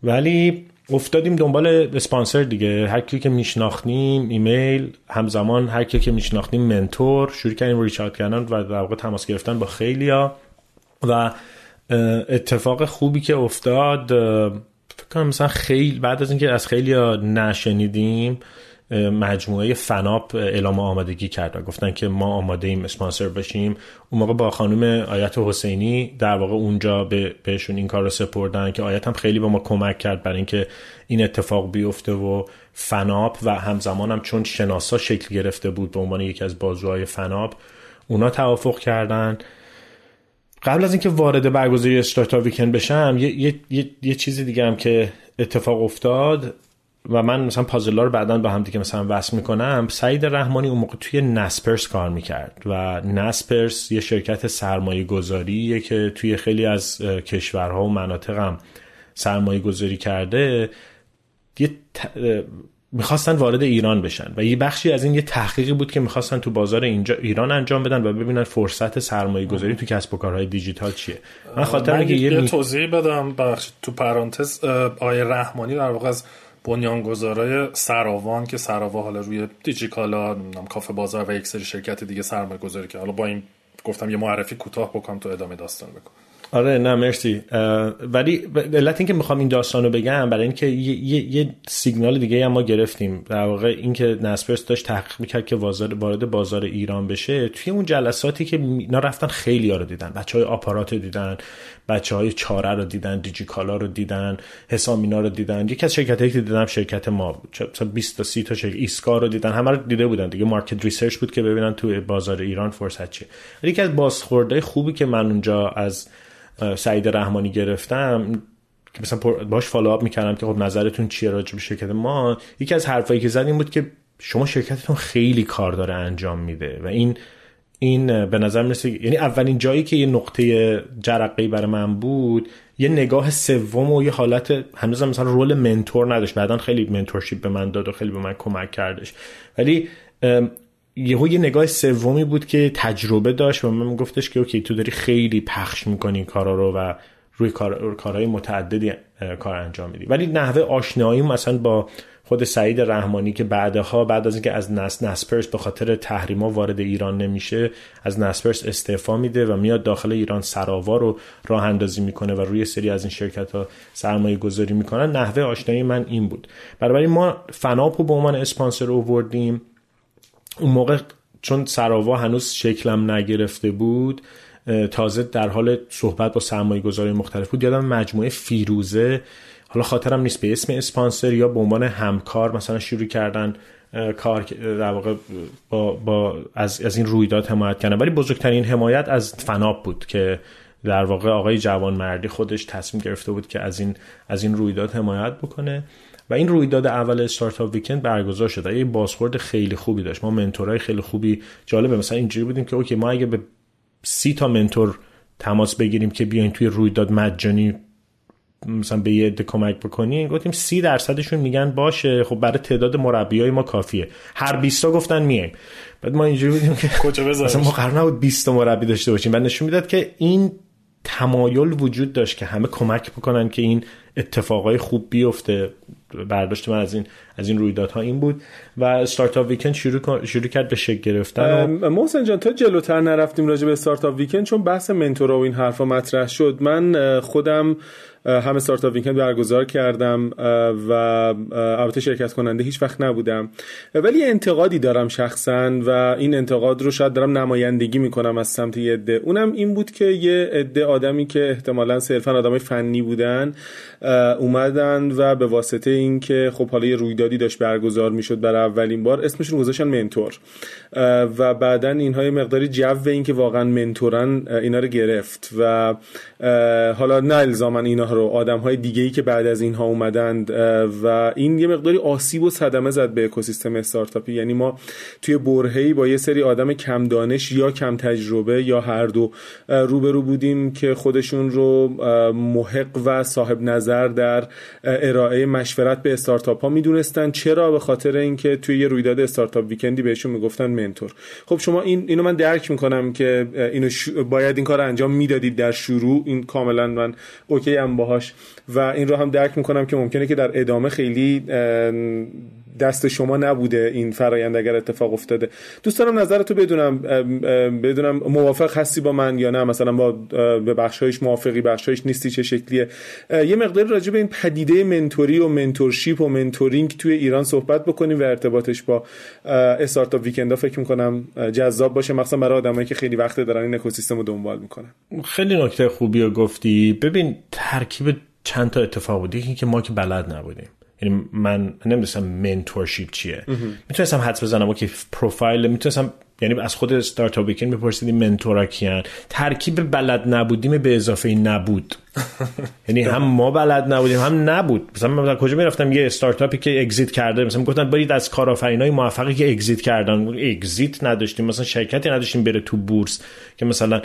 ولی افتادیم دنبال اسپانسر دیگه. هر کی که میشناختیم ایمیل همزمان هر کی که میشناختیم منتور شروع کردیم ریچارد کردن و در واقع تماس گرفتن با خیلیا. و اتفاق خوبی که افتاد فکر کنم مثلا خیلی بعد از اینکه از خیلی نشنیدیم مجموعه فناپ اعلام آمادگی کرد و گفتن که ما آماده ایم اسپانسر بشیم. اون موقع با خانم آیت حسینی در واقع اونجا به بهشون این کار رو سپردن که آیت هم خیلی به ما کمک کرد برای اینکه این اتفاق بیفته و فناپ و همزمان هم چون شناسا شکل گرفته بود به عنوان یکی از بازوهای فناپ اونا توافق کردن. قبل از اینکه وارد برگزاری استارتاپ ویکند بشم یه, یه،, یه،, یه چیزی دیگه هم که اتفاق افتاد و من مثلا پازلا رو بعدا با هم دیگه مثلا وصل می‌کنم سعید رحمانی اون موقع توی نسپرس کار می‌کرد و نسپرس یه شرکت سرمایه گذاریه که توی خیلی از کشورها و مناطق هم سرمایه گذاری کرده یه می‌خواستن وارد ایران بشن و یه بخشی از این یه تحقیقی بود که می‌خواستن تو بازار اینجا ایران انجام بدن و ببینن فرصت سرمایه گذاری تو کسب و کارهای دیجیتال چیه. من خاطر یه توضیح بدم بخش تو پرانتز آیه رحمانی در واقع از بنیانگذارای سراوان که سراوا حالا روی دیجیکالا کافه بازار و یک سری شرکت دیگه سرمایه گذاری که حالا با این گفتم یه معرفی کوتاه بکنم تو ادامه داستان بکن آره نه مرسی. ولی علت اینکه می‌خوام این داستان رو بگم برای اینکه یه،, یه،, یه سیگنال دیگه هم ما گرفتیم. در واقع اینکه نسپرس داشت تحقیق می‌کرد که وارد بازار ایران بشه. توی اون جلساتی که اینا رفتن خیلی ها رو دیدن. بچه های آپارات رو دیدن بچه های چاره رو دیدن دیجیکالا رو دیدن حسامینا رو دیدن. یکی از شرکت که دیدم شرکت ما بود 20 تا 30 تا شرکت ایسکا رو دیدن. همه رو دیده بودن دیگه. market research بود که ببینن تو بازار ایران فرصت چیه. یکی از بازخوردای خوبی که من اونجا از سعید رحمانی گرفتم که مثلا باش follow up می‌کردم که خب نظرتون چیه راجع به شرکت ما. یکی از حرفایی که زدیم بود که شما شرکتتون خیلی کار داره انجام میده و این این به نظر می‌رسه یعنی اولین جایی که یه نقطه جرقه برای من بود یه نگاه سوم و یه حالت هنوز مثلا رول منتور نداشت. بعدا خیلی منتورشیپ به من داد و خیلی به من کمک کردش. ولی یهو یه نگاه سومی بود که تجربه داشت و من گفتش که اوکی تو داری خیلی پخش می‌کنی کارا رو و روی کار، کارهای متعددی کار انجام میدی. ولی نحوه آشنایی مثلا با خود سعید رحمانی که بعدها بعد از اینکه از نس نسپرس به خاطر تحریما وارد ایران نمیشه از نسپرس استعفا میده و میاد داخل ایران سراوا رو راه اندازی می‌کنه و روی سری از این شرکت ها سرمایه گذاری می‌کنن. نحوه آشنایی من این بود. برای ما فناپو به عنوان اسپانسر اووردیم اون موقع چون سراوا هنوز شکلم نگرفته بود تازه در حال صحبت با سرمایه گذاری مختلف بود یادم مجموعه فیروزه حالا خاطرم نیست به اسم اسپانسر یا به عنوان همکار مثلا شروع کردن کار در واقع با, با از, از این رویداد حمایت کردن. ولی بزرگترین حمایت از فناب بود که در واقع آقای جوان مردی خودش تصمیم گرفته بود که از این از این رویداد حمایت بکنه. و این رویداد اول Startup Weekend برگزار شد و یه بازخورد خیلی خوبی داشت. ما mentor ای خیلی خوبی جالبه. مثلا اینجوری بودیم که okay ما اگه به سی تا mentor تماس بگیریم که بیاین توی رویداد مجانی مثلا به یه عده کمک بکنی گفتیم سی درصدشون میگن باشه. خب برای تعداد مربیای ما کافیه. هر 20 تا گفتن میایم. بعد ما اینجوری بودیم که کجا مثلا ما قرار نبود 20 تا مربی داشته باشیم. بعد نشون می‌داد که این تمایل وجود داشت که همه کمک بکنن که این اتفاقای خوب بیفته. برداشت من از این از این رویدادها این بود. و استارتاپ ویکند شروع شروع کرد به شکل گرفتن محسن جان تا جلوتر نرفتیم راجع به استارتاپ ویکند چون بحث منتور و این حرفا مطرح شد. من خودم هم استارتاپ ویکند برگزار کردم و البته شرکت کننده هیچ وقت نبودم. ولی انتقادی دارم شخصا و این انتقاد رو شاید دارم نمایندگی می‌کنم از سمت یه عده. اونم این بود که یه عده آدمی که احتمالا صرفا آدمای فنی بودن اومدن و به واسطه اینکه خب حالا یه رویدادی داشت برگزار می‌شد برای اولین بار اسمشون گذاشتن منتور. و بعدا اینها یه مقداری جو اینکه واقعا منتورن اینا رو گرفت و حالا نه الزاما اینا رو آدم های دیگه ای که بعد از اینها اومدند و این یه مقداری آسیب و صدمه زد به اکوسیستم استارتاپی. یعنی ما توی برهه‌ای با یه سری آدم کم دانش یا کم تجربه یا هر دو روبرو بودیم که خودشون رو محق و صاحب نظر در ارائه مشورت به استارتاپ ها می‌دونستن. چرا؟ به خاطر اینکه توی یه رویداد استارتاپ ویکندی بهشون می‌گفتن منتور. خب شما این اینو من درک می‌کنم که اینو باید این کار انجام می‌دادید در شروع. این کاملا من okay ام باهاش. و این رو هم درک می‌کنم که ممکنه که در ادامه خیلی دست شما نبوده این فرایند اگر اتفاق افتاده. دوست دارم نظرتو بدونم بدونم موافق هستی با من یا نه؟ مثلا با به بخشایش موافقی بخشایش نیستی چه شکلیه؟ یه مقدار راجع به این پدیده mentor ی و mentorship و mentoring توی ایران صحبت بکنیم و ارتباطش با Startup Weekend ا فکر می‌کنم جذاب باشه. مثلا برای آدمایی که خیلی وقت دارن این اکوسیستم رو دنبال می‌کنن. خیلی نکته خوبی رو گفتی. ببین ترکیب چند تا اتفاق بود. که ما که بلد نبودیم. یعنی من نمی‌دونستم mentorship چیه. می‌تونستم حدس بزنم که پروفایل می‌تونستم یعنی از خود Startup Weekend میپرسیدیم mentor ا کیان. ترکیب بلد نبودیم به اضافه نبود. یعنی هم ما بلد نبودیم هم نبود. مثلا من کجا می‌رفتم؟ یه استارتاپی که exit کرده مثلا گفتن برید از کارآفرینای موفقی که exit کردن. exit نداشتیم مثلا شرکتی نداشتیم بره تو بورس که مثلا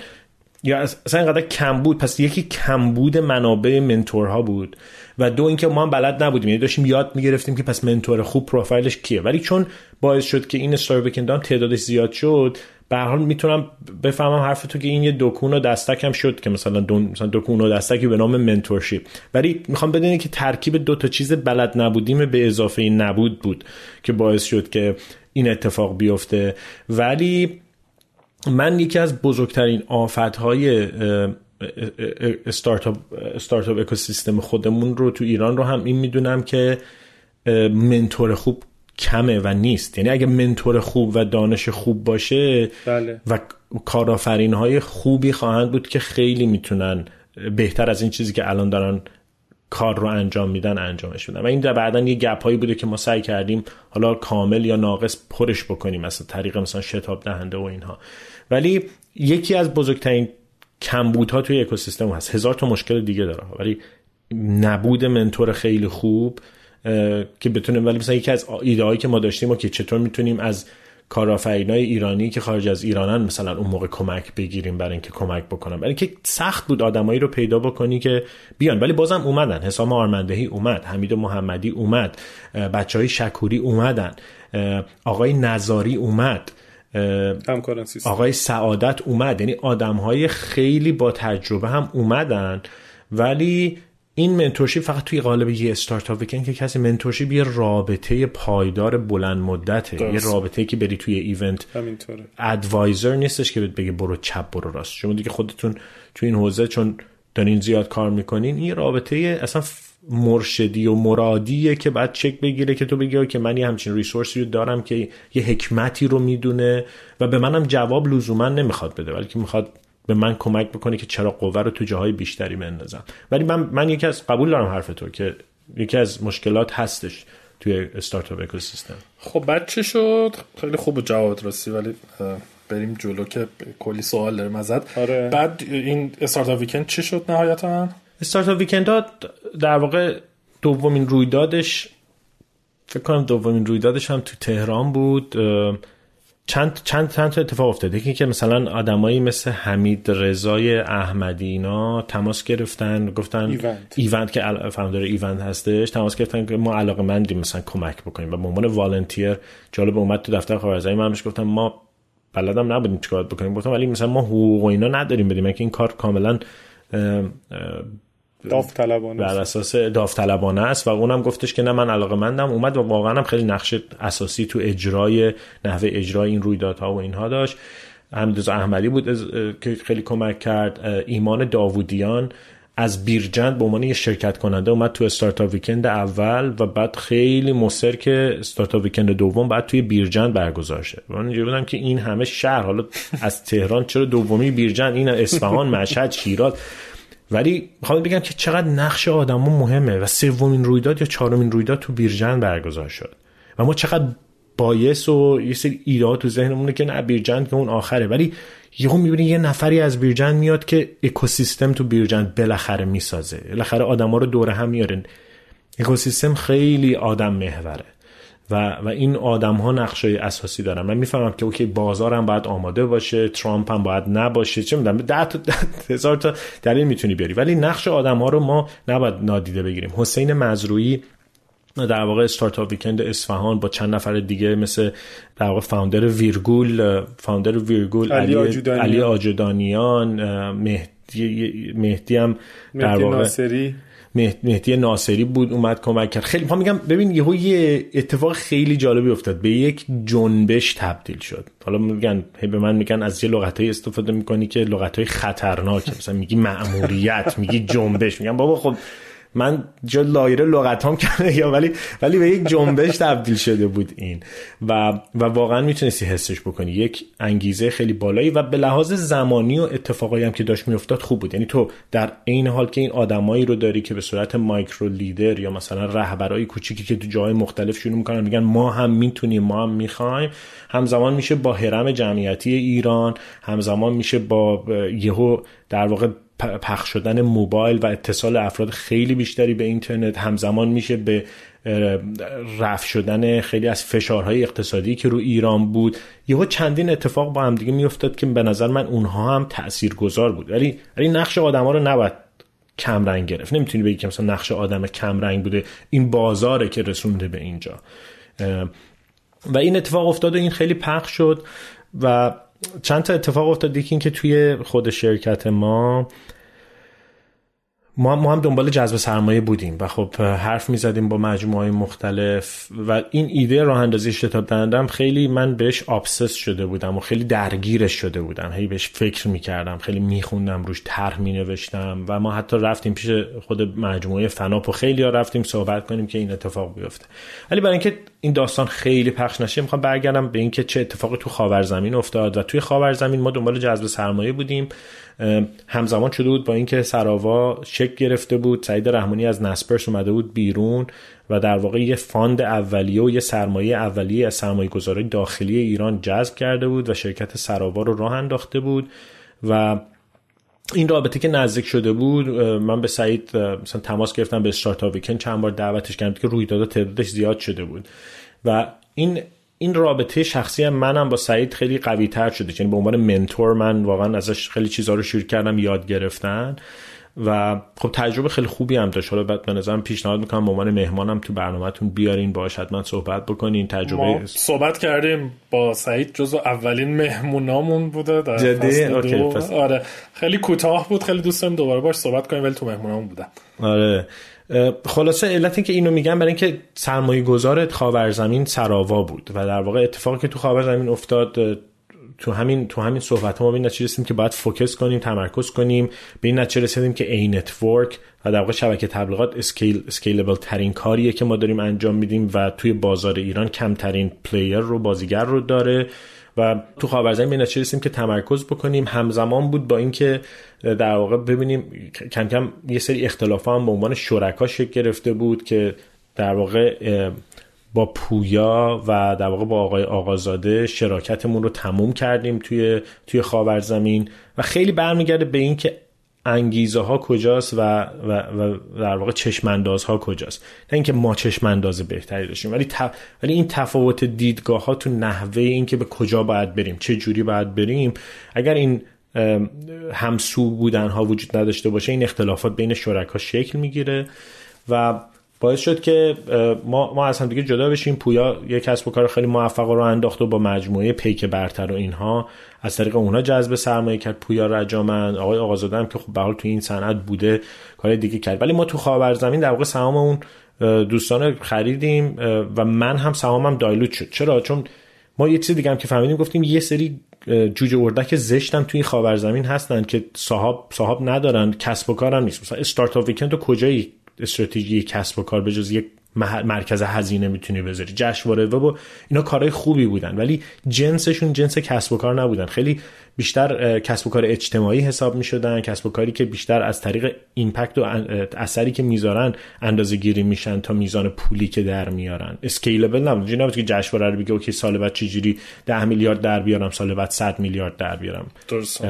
یا اصلا اینقدر کم بود. پس یکی کمبود منابع منتورها بود و دو اینکه ما هم بلد نبودیم. یعنی داشتیم یاد می‌گرفتیم که پس منتور خوب پروفایلش کیه. ولی چون باعث شد که این استار ویکندام تعدادش زیاد شد به حال می‌تونم بفهمم حرف تو که این یه دکون و دستک هم شد که مثلا دو مثلا دکون و دستکی به نام منتورشیپ. ولی می‌خوام بدونی که ترکیب دو تا چیز بلد نبودیم به اضافه نبود بود که باعث شد که این اتفاق بیفته. ولی من یکی از بزرگترین آفتهای استارتاپ استارتاپ اکوسیستم خودمون رو تو ایران رو هم این می‌دونم که منتور خوب کمه و نیست. یعنی اگه منتور خوب و دانش خوب باشه بله. و کارآفرین های خوبی خواهند بود که خیلی می‌تونن بهتر از این چیزی که الان دارن کار رو انجام میدن انجامش میدن. و این بعدا یه گپ هایی بوده که ما سعی کردیم حالا کامل یا ناقص پرش بکنیم مثلا طریق مثلا شتاب دهنده و اینها. ولی یکی از بزرگترین کمبودها توی اکوسیستم هست. هزار تا مشکل دیگه داره. ولی نبود منتور خیلی خوب که بتونه ولی مثلا یکی از ایده که ما داشتیم و که چطور می‌تونیم از کارآفرینای ایرانی که خارج از ایرانن مثلا اون موقع کمک بگیریم برای اینکه کمک بکنم برای اینکه سخت بود آدمایی رو پیدا بکنی که بیان. ولی بازم اومدن. حسام آرمندهی اومد. حمید محمدی اومد. بچه های شکوری اومدن. آقای نظاری اومد. آقای سعادت اومد. یعنی آدم های خیلی با تجربه هم اومدن. ولی این منتورشیپ فقط توی قالب یه استارتاپ که کسی منتورشیپ یه رابطه پایدار بلند مدته. یه رابطه که بری توی ایونت ادوایزر نیستش که بگه برو چپ برو راست. شما دیگه خودتون توی این حوزه چون دارین زیاد کار می‌کنین این رابطه اصلا مرشدی و مرادیه که بعد چک بگیره که تو بگی که من یه همچین ریسورسی رو دارم که یه حکمتی رو می‌دونه و به منم جواب لزوما نمی‌خواد بده بلکه می‌خواد به من کمک بکنه که چرا قوه رو تو جاهای بیشتری بندازم. ولی من من یکی از قبول دارم حرف تو که یکی از مشکلات هستش توی استارتاپ اکوسیستم خب بعد چه شد؟ خیلی خوب جواب رسی ولی بریم جلو که کلی سوال داریم ازت. آره. بعد این استارتاپ ویکند چه شد نهایتا؟ Startup Weekend در واقع دومین رویدادش فکر کنم دومین رویدادش هم تو تهران بود. چند چند چند تا اتفاق افتاده یکی که مثلا آدمایی مثل حمید رضای احمدی اینا تماس گرفتن گفتن ایوند, ایوند که founder ایوند هستش تماس گرفتن که ما علاقه مندیم مثلا کمک بکنیم. و به عنوان volunteer جالب اومد تو دفتر خبررسانی من بهش گفتم ما بلدم نبودیم چیکار بکنیم. گفتم ولی مثلا ما حقوق و اینا نداریم بدیم. که این کار کاملا داوطلبانه بر اساس داوطلبانه است. و اونم گفتش که نه من علاقه مندم. اومد و واقعا هم خیلی نقش اساسی تو اجرای نحوه اجرای این رویدادها و اینها داشت. حمیدرضا احمدی بود که خیلی کمک کرد. ایمان داوودیان از بیرجند به عنوان یه شرکت کننده اومد تو استارتاپ ویکند اول و بعد خیلی مصر که استارتاپ ویکند دوم بعد توی بیرجند برگزار شه من بودم که این همه شهر حالا از تهران چرا دومی بیرجند؟ این اصفهان مشهد شیراز. ولی می‌خوام بگم که چقدر نقش آدما مهمه و سومین رویداد یا چهارمین رویداد تو بیرجند برگزار شد و ما چقدر بایس و یه سری ایراد تو ذهنمونه که نه بیرجند که اون آخره. ولی یهو می‌بینی یه نفری از بیرجند میاد که اکوسیستم تو بیرجند بالاخره می‌سازه. بالاخره آدما رو دور هم میاره اکوسیستم خیلی آدم محوره. و, و این آدم ها نقشه اساسی دارن. من می‌فهمم که اوکی بازارم باید آماده باشه ترامپ هم باید نباشه چه می‌دونم ده تا هزار تا دلیل می‌تونی بیاری. ولی نقش آدم ها رو ما نباید نادیده بگیریم. حسین مزرویی در واقع استارتاپ ویکند اصفهان با چند نفر دیگه مثل در واقع فاوندر ویرگول فاوندر ویرگول علی, آجودانیان, علی آجودانیان مهدی مهدی هم در واقع ناصری. مهدی ناصری بود اومد کمک کرد. خیلی ما میگم ببین یهو یه اتفاق خیلی جالبی افتاد. به یک جنبش تبدیل شد. حالا میگن به من میگن از یه لغتای استفاده می‌کنی که لغتای خطرناک مثلا میگی مأموریت میگی جنبش. میگم بابا خب من جا لایره لغتام کرده یا ولی ولی به یک جنبش تبدیل شده بود این. و و واقعا می‌تونستی حسش بکنی. یک انگیزه خیلی بالایی و به لحاظ زمانی و اتفاقایی هم که داشت میافتاد خوب بود. یعنی تو در عین حال که این آدمایی رو داری که به صورت مایکرو لیدر یا مثلا رهبرای کوچیکی که تو جای مختلف شروع می‌کنن میگن ما هم می‌تونیم ما هم می‌خوایم. همزمان میشه با حرم جمعیتی ایران همزمان میشه با یهو در واقع پخش شدن موبایل و اتصال افراد خیلی بیشتری به اینترنت همزمان میشه به رفع شدن خیلی از فشارهای اقتصادی که رو ایران بود. یهو چندین اتفاق با هم دیگه میافتاد که به نظر من اونها هم تاثیرگذار بود. ولی ولی نقش آدما رو نباید کم رنگ گرفت. نمی‌تونی بگی که مثلا نقش آدم کم رنگ بوده. این بازاره که رسونده به اینجا. و این اتفاق افتاد و این خیلی پخش شد و چند تا اتفاق افتاد. یکی که توی خود شرکت ما ما, ما هم دنبال جذب سرمایه بودیم و خب حرف می زدیم با مجموعه های مختلف و این ایده راه اندازی شتاب دندم خیلی من بهش آبسس شده بودم و خیلی درگیرش شده بودم. هی بهش فکر می کردم خیلی می خوندم روش طرح می نوشتم و ما حتی رفتیم پیش خود مجموعه فناپ و خیلی ها رفتیم صحبت کنیم که این اتفاق بیفته. ولی برای اینکه این داستان خیلی پخش نشه می‌خوام برگردم به اینکه چه اتفاقی تو خاورزمین افتاد و توی خاورزمین ما دنبال جذب سرمایه بودیم. همزمان شده بود با اینکه سراوا شکل گرفته بود. سعید رحمانی از نسپرس اومده بود بیرون و در واقع یه fund اولیه و یه سرمایه اولیه از سرمایه گذاری داخلی ایران جذب کرده بود و شرکت سراوا رو راه انداخته بود و این رابطه که نزدیک شده بود من به سعید مثلا تماس گرفتم به Startup Weekend چند بار دعوتش کردم که رویداد تعدادش زیاد شده بود. و این این رابطه شخصی منم با سعید خیلی قوی تر شده. یعنی به عنوان منتور من واقعا ازش خیلی چیزها رو شروع کردم یاد گرفتن. و خب تجربه خیلی خوبی هم داشت. حالا بعد به نظرم پیشنهاد می‌کنم به عنوان مهمانم تو برنامهتون بیارین باش حتما صحبت بکنین. تجربه ما صحبت کردیم با سعید جزو اولین مهمونامون بوده در جدی؟ آره. خیلی کوتاه بود. خیلی دوست دارم دوباره باش صحبت کنیم ولی تو مهمونامون بودم آره. خلاصه علت که اینو میگم برای اینکه سرمایه گذار خاورزمین سراوا بود و در واقع اتفاقی که تو خاورزمین افتاد تو همین تو همین صحبت ما به این رسیدیم که باید focus کنیم تمرکز کنیم به این نتیجه رسیدیم که ad network و در واقع شبکه تبلیغات scale scalable ترین کاریه که ما داریم انجام میدیم و توی بازار ایران کمترین player رو بازیگر رو داره. و تو خاورزمین به نتیجه که تمرکز بکنیم. همزمان بود با اینکه در واقع ببینیم کم کم یه سری اختلاف هم به عنوان شرکا شکل گرفته بود که در واقع با پویا و در واقع با آقای آقازاده شراکتمون رو تموم کردیم توی توی خاورزمین. و خیلی برمیگرده به اینکه انگیزه ها کجاست و, و, و در واقع چشمانداز ها کجاست. نه اینکه ما چشمانداز بهتری داشتیم ولی ولی این تفاوت دیدگاه ها تو نحوه اینکه به کجا باید بریم چه جوری باید بریم اگر این همسو بودن ها وجود نداشته باشه این اختلافات بین شرکا شکل می‌گیره و باعث شد که ما, ما از هم دیگه جدا بشیم. پویا یک کسب و کار خیلی موفق رو انداخت و با مجموعه پیک برتر و اینها. از طریق اونها جذب سرمایه کرد پویا رجامن آقای آقازاده هم که خب به تو این صنعت بوده کار دیگه کرد. ولی ما تو زمین در واقع سهام اون دوستان خریدیم و من هم سهامم دایلوت شد. چرا؟ چون ما یه چیز دیگه هم که فهمیدیم گفتیم یه سری جوجه اردک زشتم توی خاورزمین هستن که صاحب صاحب ندارن کسب و کارم نیست. مثلا Startup Weekend تو کجایی استراتژی کسب و کار به جز یک مرکز هزینه می‌تونی بذاری. جشنواره و اینا کارهای خوبی بودن ولی جنسشون جنس کسب و کار نبودن. خیلی بیشتر کسب و کار اجتماعی حساب می‌شدن. کسب و کاری که بیشتر از طریق impact و اثری که می‌ذارن اندازه گیری میشن تا میزان پولی که در میارن. scalable نبود. نبود که جشنواره رو بگه okay سال بعد چجوری 10 میلیارد در بیارم سال بعد 100 میلیارد در بیارم. درست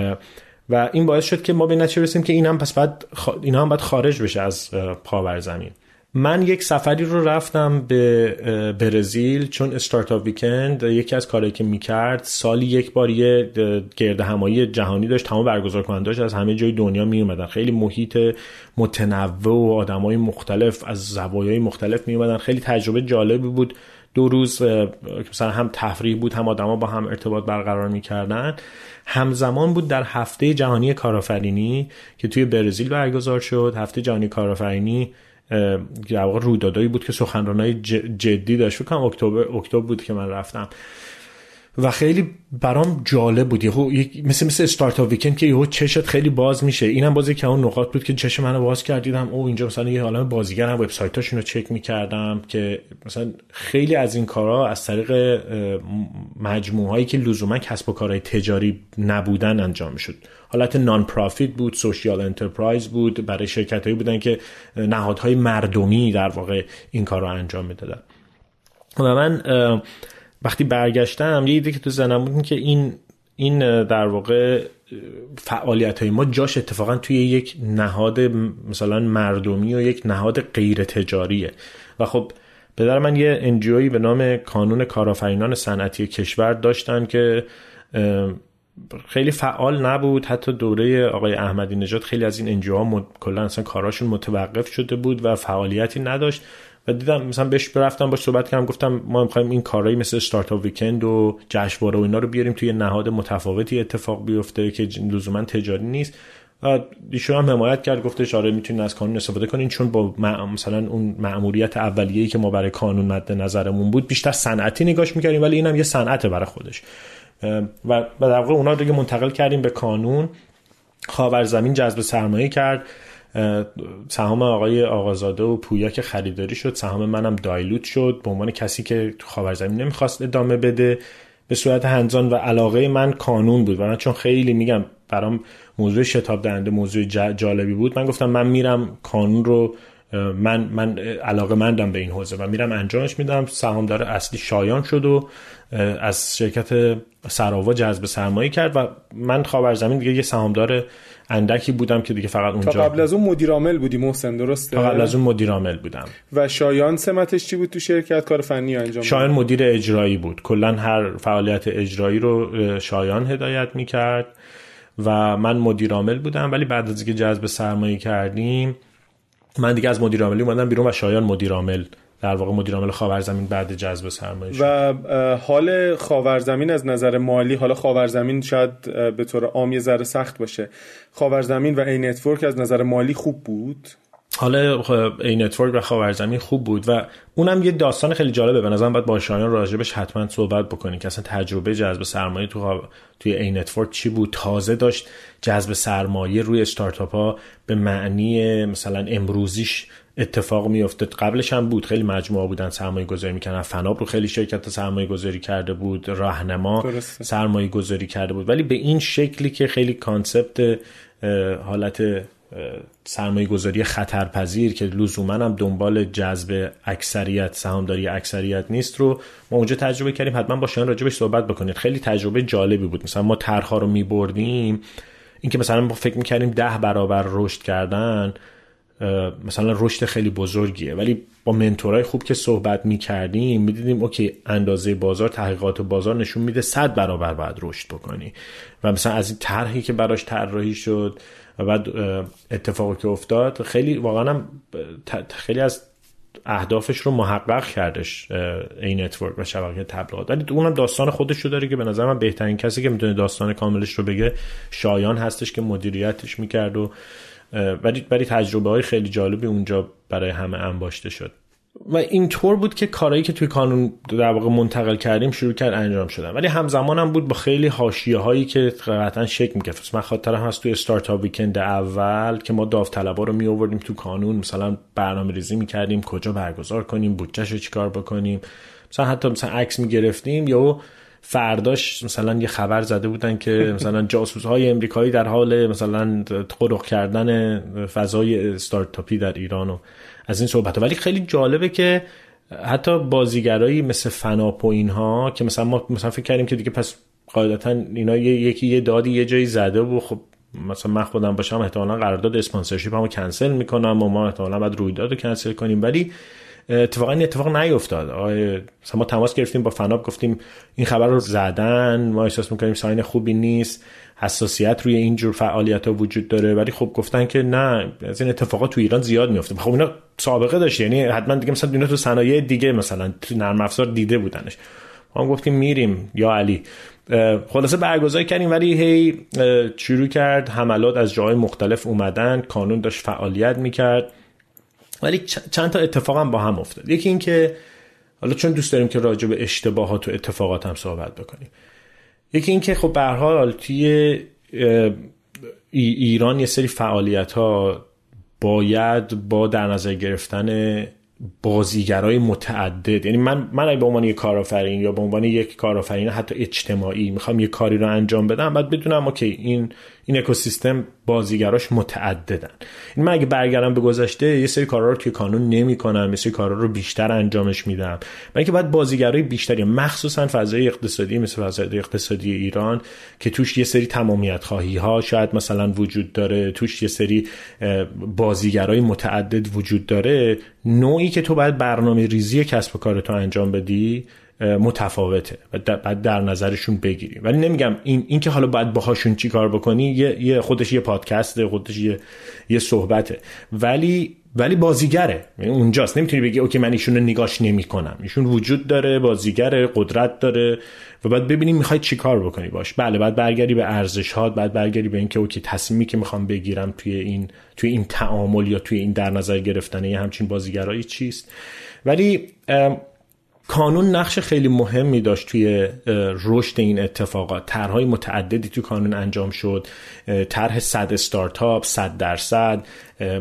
و این باعث شد که ما به نتیجه رسیم که این هم پس بعد اینا هم باید خارج بشه از پاور زمین. من یک سفری رو رفتم به برزیل چون استارتاپ ویکند یکی از کارهایی که می‌کرد سالی یک بار یه گرد همایی جهانی داشت تمام برگزار کننداش از همه جای دنیا می اومدن خیلی محیط متنوع و آدمای مختلف از زوایای مختلف می اومدن خیلی تجربه جالبی بود. دو روز مثلا هم تفریح بود هم آدما با هم ارتباط برقرار می‌کردن. همزمان بود در هفته جهانی کارآفرینی که توی برزیل برگزار شد. هفته جهانی کارآفرینی در واقع رویدادایی بود که سخنرانای جدی داشت. فکر کنم اکتبر اکتبر بود که من رفتم. و خیلی برام جالب بود. یهو مثل مثل استارتاپ ویکند که یهو چشت خیلی باز میشه. اینم بازی که اون نقاط بود که چش منو باز کردیدم. او اینجا مثلا یه عالم بازیگر هم وبسایتاشون رو چک می‌کردم که مثلا خیلی از این کارها از طریق مجموعه هایی که لزوما کسب و کارهای تجاری نبودن انجام می‌شد. حالت نان پرافیت بود سوشیال انترپرایز بود برای شرکت هایی بودن که نهادهای مردمی در واقع این کار رو انجام می‌دادن. و من وقتی برگشتم یه ایده که تو زنم بود که این این در واقع فعالیت های ما جاش اتفاقا توی یک نهاد مثلا مردمی و یک نهاد غیر تجاریه و خب پدر من یه انجیوی به نام کانون کارآفرینان صنعتی کشور داشتن که خیلی فعال نبود. حتی دوره آقای احمدی نژاد خیلی از این انجیوها مد... کلا اصلا کاراشون متوقف شده بود و فعالیتی نداشت. و دیدم مثلا بهش برفتم باش صحبت کردم گفتم ما می‌خوایم این کارهایی مثل استارتاپ ویکند و جشنواره و اینا رو بیاریم توی نهاد متفاوتی اتفاق بیفته که لزوما تجاری نیست. و ایشون هم حمایت کرد گفتش آره می‌تونین از قانون استفاده کنین چون با مثلا اون مأموریت اولیه‌ای که ما برای قانون مد نظرمون بود بیشتر صنعتی نگاش می‌کردیم ولی اینم یه صنعت برای خودش. و در واقع اونا دیگه منتقل کردیم به قانون خاور زمین جذب سرمایه کرد. سهام آقای آقازاده و پویا که خریداری شد سهام منم دایلوت شد. به عنوان کسی که تو خاورزمین نمی‌خواست ادامه بده. به صورت هنزان و علاقه من کانون بود. و من چون خیلی میگم برام موضوع شتاب دهنده موضوع جالبی بود من گفتم من میرم کانون رو من من علاقه مندم به این حوزه و میرم انجامش میدم. سهامدار اصلی شایان شد و از شرکت سراوا جذب سرمایه کرد و من خاورزمین دیگه یه سهامدار اندکی بودم که دیگه فقط اونجا تا قبل از اون مدیر عامل بودی محسن درسته؟ تا قبل از اون مدیر عامل بودم. و شایان سمتش چی بود تو شرکت؟ کار فنی انجام شایان مدیر اجرایی بود. کلا هر فعالیت اجرایی رو شایان هدایت می‌کرد و من مدیر عامل بودم. ولی بعد از اینکه جذب سرمایه کردیم من دیگه از مدیر عاملی اومدم بیرون و شایان مدیر عامل در واقع مدیر عامل خاورزمین بعد جذب سرمایه و حال خاورزمین از نظر مالی حالا خاورزمین شاید به طور عام یه ذره سخت باشه. خاورزمین و ad network از نظر مالی خوب بود. حالا ad network و خاورزمین خوب بود و اونم یه داستان خیلی جالبه. به نظرم باید با شایان راجبش حتما صحبت بکنیم که اصلا تجربه جذب سرمایه تو توی این network چی بود. تازه داشت جذب سرمایه روی استارتاپ ها به معنی مثلا امروزیش اتفاق میافتاد. قبلش هم بود. خیلی مجموعه بودن سرمایه گذاری می‌کنن فناپ رو خیلی شرکت سرمایه گذاری کرده بود. راهنما سرمایه گذاری کرده بود. ولی به این شکلی که خیلی concept حالت سرمایه گذاری خطرپذیر که لزوما هم دنبال جذب اکثریت سهامداری اکثریت نیست رو ما اونجا تجربه کردیم. حتما با شما راجبش صحبت بکنید. خیلی تجربه جالبی بود. مثلا ما طرحها رو میبردیم. اینکه مثلا ما فکر می‌کردیم ده برابر رشد کردن مثلا رشد خیلی بزرگیه. ولی با منتورای خوب که صحبت می‌کردیم می‌دیدیم اوکی اندازه بازار تحقیقات بازار نشون میده صد برابر باید رشد بکنی. و مثلا از این طرحی که براش طراحی شد و بعد اتفاقی که افتاد خیلی واقعا هم خیلی از اهدافش رو محقق کردش این network و شبکه تبلیغات. ولی اونم داستان خودش رو داره که به نظر من بهترین کسی که می‌تونه داستان کاملش رو بگه شایان هستش که مدیریتش می‌کرد و ولی ولی تجربه های خیلی جالبی اونجا برای همه انباشته شد. و اینطور بود که کارهایی که توی کانون در واقع منتقل کردیم شروع کرد انجام شدن. ولی همزمان هم بود با خیلی حاشیه هایی که قطعا شکل می‌گرفت. من خاطرم هست توی Startup Weekend اول که ما داوطلبا رو می آوردیم تو کانون. مثلا برنامه ریزی می‌کردیم کجا برگزار کنیم بودجهش رو چیکار بکنیم. مثلا حتی مثلا عکس می‌گرفتیم یا فرداش مثلا یه خبر زده بودن که مثلا جاسوس های امریکایی در حال مثلا قرق کردن فضای استارتاپی در ایران و از این صحبت. ولی خیلی جالبه که حتی بازیگرایی مثل فناپ و اینها که مثلا ما مثلا فکر کردیم که دیگه پس قاعدتا اینا یکی یه دادی یه جایی زده و خب مثلا من خودم باشم احتمالا قرارداد اسپانسرشیپ همو کنسل می‌کنم و ما احتمالا باید رویداد رو کنسل کنیم. ولی اتفاقا این اتفاق نیفتاد مثلا ما تماس گرفتیم با فناب گفتیم این خبر رو زدن ما احساس می‌کنیم ساین خوبی نیست حساسیت روی اینجور فعالیت ها وجود داره. ولی خب گفتن که نه از این اتفاقات تو ایران زیاد میفته خب اینا سابقه داشت یعنی حتما دیگه مثلا اینا تو صنایع دیگه مثلا تو نرم افزار دیده بودنش. ما هم گفتیم میریم. یا علی. خلاصه برگزار کردیم ولی هی شروع کرد حملات از جای مختلف اومدن. کانون داشت فعالیت می‌کرد. ولی چند تا اتفاق هم با هم افتاد. یکی این که حالا چون دوست داریم که راجع به اشتباهات و اتفاقات هم صحبت بکنیم. یکی این که خب به حال توی ایران یه سری فعالیت ها باید با در نظر گرفتن بازیگرای متعدد. یعنی من من اگه به عنوان یک کارآفرین یا به عنوان یک کارآفرین حتی اجتماعی می‌خوام یه کاری رو انجام بدم بعد بدونم اوکی این این اکوسیستم بازیگراش متعددن. این من اگه برگردم به گذشته یه سری کارا رو که کانون نمی‌کنم یه سری کارا رو بیشتر انجامش میدم. من اینکه باید بازیگرای بیشتری مخصوصا فضای اقتصادی مثل فضای اقتصادی ایران که توش یه سری تمامیت خواهی ها شاید مثلا وجود داره توش یه سری بازیگرای متعدد وجود داره نوعی که تو باید برنامه ریزی کسب و کارتو انجام بدی متفاوته و بعد در نظرشون بگیریم. ولی نمیگم این, این که حالا باید باهاشون چی کار بکنی یه, خودش یه پادکسته خودش یه, یه صحبته. ولی ولی بازیگره. یعنی اونجاست. نمی‌تونی بگی OK من ایشون رو نگاش نمی‌کنم. ایشون وجود داره بازیگره قدرت داره و بعد ببینیم می‌خوای چی کار بکنی باش. بله بعد برگردی به ارزش ها بعد برگردی به اینکه OK تصمیمی که می‌خوام بگیرم توی این توی این تعامل یا توی این در نظر گرفتن یه همچین بازیگرایی چیست. ولی کانون نقش خیلی مهمی داشت توی رشد این اتفاقات. طرحهای متعددی تو کانون انجام شد. طرح 100 استارتاپ 100 درصد.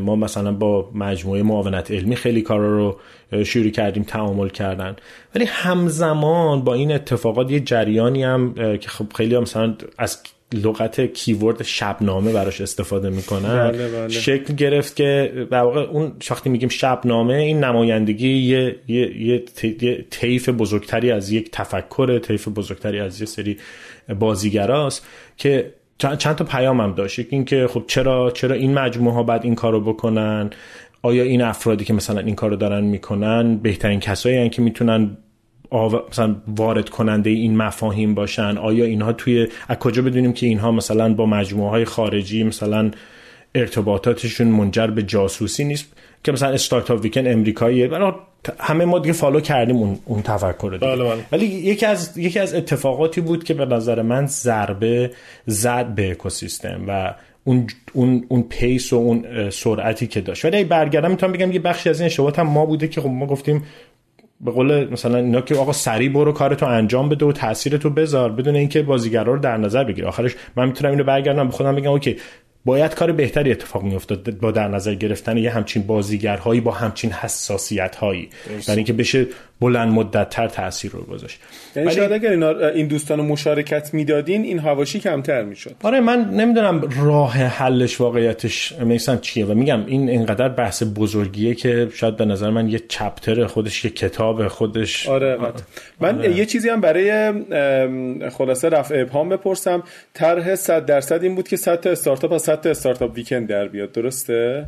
ما مثلا با مجموعه معاونت علمی خیلی کارا رو شروع کردیم تعامل کردن. ولی همزمان با این اتفاقات یه جریانی هم که خب خیلی هم مثلا از لغت کیورد شبنامه براش استفاده می‌کنن. بله بله. شکل گرفت که در واقع اون وقتی میگیم شبنامه این نمایندگی یه, یه،, یه طیف بزرگتری از یک تفکر طیف بزرگتری از یه سری بازیگراست که چند تا پیام هم داشت. این که خب چرا چرا این مجموعه ها بعد این کارو بکنن؟ آیا این افرادی که مثلا این کارو دارن می‌کنن بهترین کسایی که می‌تونن مثلا وارد کننده این مفاهیم باشن؟ آیا اینها توی از کجا بدونیم که اینها مثلا با مجموعه های خارجی مثلا ارتباطاتشون منجر به جاسوسی نیست؟ که مثلا استارتاپ ویکن امریکاییه. همه ما دیگه فالو کردیم اون اون تفکر رو بله بله. ولی یکی از یکی از اتفاقاتی بود که به نظر من ضربه زد به اکوسیستم و اون اون اون pace و اون سرعتی که داشت. ولی برگردم می‌تونم بگم یه بخشی از این اشتباهات هم ما بوده که خب ما گفتیم به قول مثلا اینا که آقا سریع برو کارتو انجام بده و تاثیرتو بذار بدون اینکه بازیگرا رو در نظر بگیری آخرش من می‌تونم اینو برگردم به خودم بگم OK باید کار بهتری اتفاق میافتاد با در نظر گرفتن یه همچین بازیگرهایی با همچین حساسیت هایی برای اینکه بشه بلند مدت تر تاثیر رو گذاشت. یعنی شاید اگر اینا این دوستان مشارکت می‌دادین این هواشی کمتر می‌شد. آره من نمی‌دونم راه حلش واقعیتش میسن چیه و میگم این اینقدر بحث بزرگیه که شاید به نظر من یه چپتر خودش یه کتاب خودش. آره من آره. یه چیزی هم برای خلاصه رفع ابهام بپرسم. طرح 100 درصد این بود که 100 تا استارتاپ از 100 تا استارتاپ ویکند در بیاد درسته؟